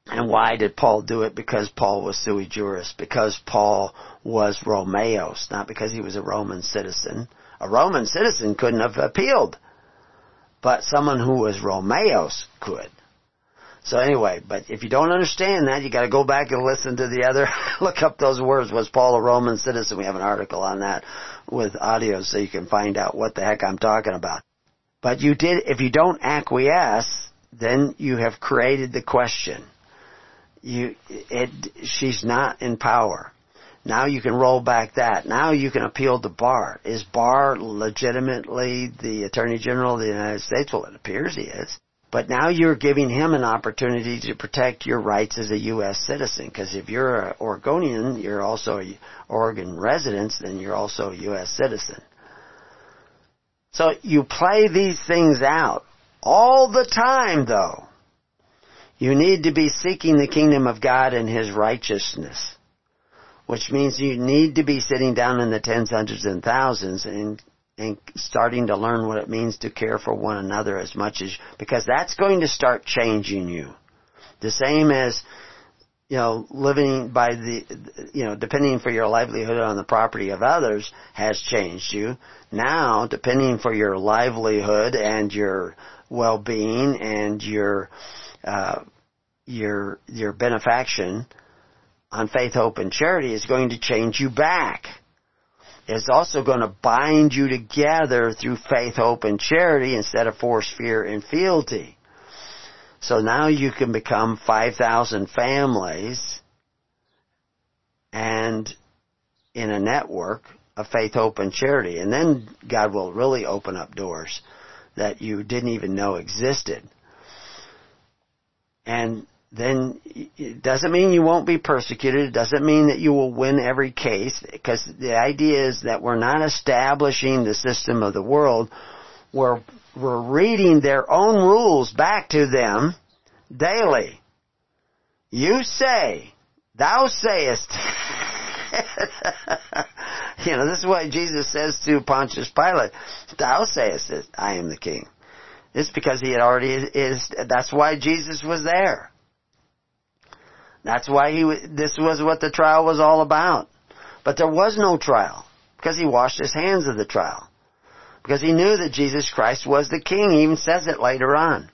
And why did Paul do it? Because Paul was sui juris. Because Paul was Romaios, not because he was a Roman citizen. A Roman citizen couldn't have appealed. But someone who was Romaios could. So anyway, but if you don't understand that, you gotta go back and listen to the other, look up those words. Was Paul a Roman citizen? We have an article on that with audio so you can find out what the heck I'm talking about. But you did, if you don't acquiesce, then you have created the question. You, it, she's not in power. Now you can roll back that. Now you can appeal to Barr. Is Barr legitimately the Attorney General of the United States? Well, it appears he is. But now you're giving him an opportunity to protect your rights as a U.S. citizen. Because if you're an Oregonian, you're also an Oregon resident, then you're also a U.S. citizen. So you play these things out all the time, though. You need to be seeking the kingdom of God and His righteousness. Which means you need to be sitting down in the tens, hundreds, and thousands and and starting to learn what it means to care for one another as much as because that's going to start changing you. The same as you know living by the you know depending for your livelihood on the property of others has changed you. Now, depending for your livelihood and your well-being and your uh, your your benefaction on faith, hope, and charity is going to change you back is also going to bind you together through faith, hope, and charity instead of force, fear, and fealty. So now you can become 5,000 families and in a network of faith, hope, and charity. And then God will really open up doors that you didn't even know existed. And then it doesn't mean you won't be persecuted. It doesn't mean that you will win every case because the idea is that we're not establishing the system of the world. We're, we're reading their own rules back to them daily. You say, thou sayest. you know, this is what Jesus says to Pontius Pilate. Thou sayest, I am the king. It's because he had already is, that's why Jesus was there. That's why he, this was what the trial was all about. But there was no trial because he washed his hands of the trial. Because he knew that Jesus Christ was the king. He even says it later on.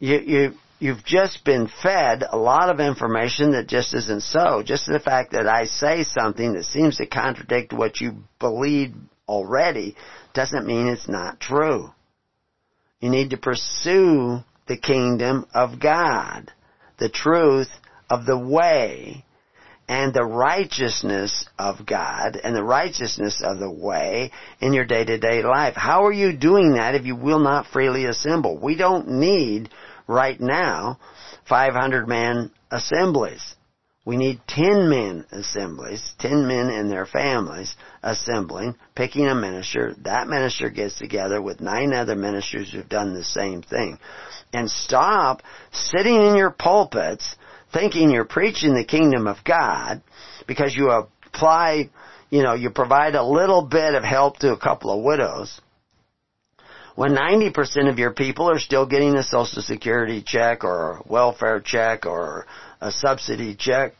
You, you, you've just been fed a lot of information that just isn't so. Just the fact that I say something that seems to contradict what you believe already doesn't mean it's not true. You need to pursue the kingdom of God the truth of the way and the righteousness of God and the righteousness of the way in your day-to-day life. How are you doing that if you will not freely assemble? We don't need right now 500 man assemblies. We need 10 men assemblies, 10 men and their families assembling, picking a minister. That minister gets together with nine other ministers who've done the same thing and stop sitting in your pulpits thinking you're preaching the kingdom of God because you apply, you know, you provide a little bit of help to a couple of widows when 90% of your people are still getting a social security check or a welfare check or a subsidy check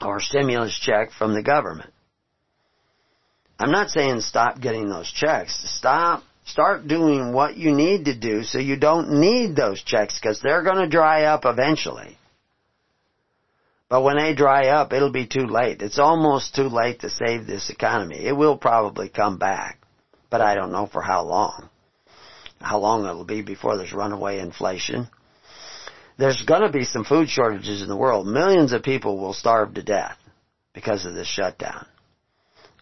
or stimulus check from the government. I'm not saying stop getting those checks. Stop Start doing what you need to do so you don't need those checks because they're going to dry up eventually. But when they dry up, it'll be too late. It's almost too late to save this economy. It will probably come back, but I don't know for how long. How long it'll be before there's runaway inflation. There's going to be some food shortages in the world. Millions of people will starve to death because of this shutdown.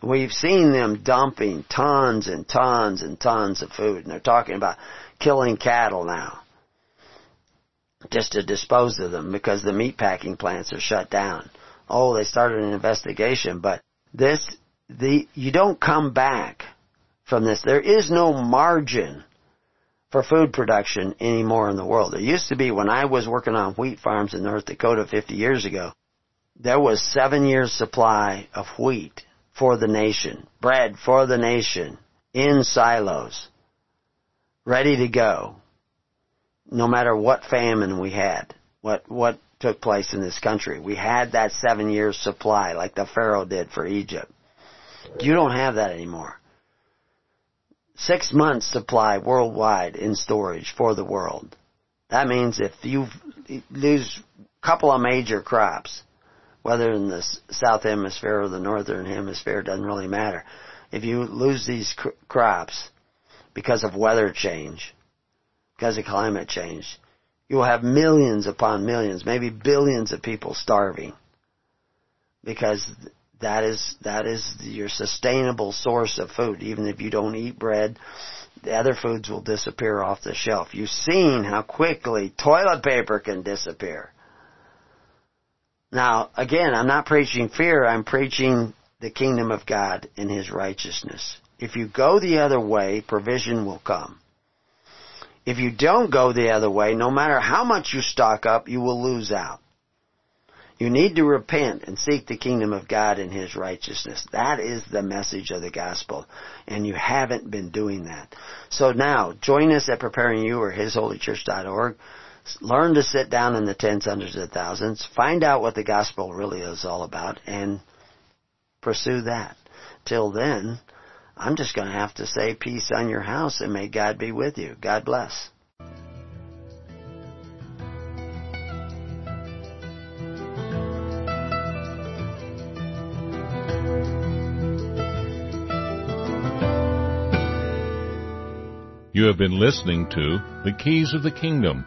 We've seen them dumping tons and tons and tons of food, and they're talking about killing cattle now. just to dispose of them because the meat packing plants are shut down. Oh, they started an investigation, but this, the, you don't come back from this. There is no margin for food production anymore in the world. There used to be when I was working on wheat farms in North Dakota 50 years ago, there was seven years supply of wheat for the nation, bread for the nation, in silos, ready to go no matter what famine we had, what what took place in this country. We had that seven years supply like the Pharaoh did for Egypt. You don't have that anymore. Six months supply worldwide in storage for the world. That means if you lose a couple of major crops, whether in the south hemisphere or the northern hemisphere, doesn't really matter. If you lose these crops because of weather change, because of climate change. You will have millions upon millions, maybe billions of people starving. Because that is, that is your sustainable source of food. Even if you don't eat bread, the other foods will disappear off the shelf. You've seen how quickly toilet paper can disappear. Now, again, I'm not preaching fear, I'm preaching the kingdom of God and His righteousness. If you go the other way, provision will come. If you don't go the other way, no matter how much you stock up, you will lose out. You need to repent and seek the kingdom of God and His righteousness. That is the message of the gospel. And you haven't been doing that. So now, join us at Preparing You or HisHolyChurch.org. Learn to sit down in the tens, hundreds, and thousands. Find out what the gospel really is all about and pursue that. Till then, I'm just going to have to say peace on your house and may God be with you. God bless. You have been listening to The Keys of the Kingdom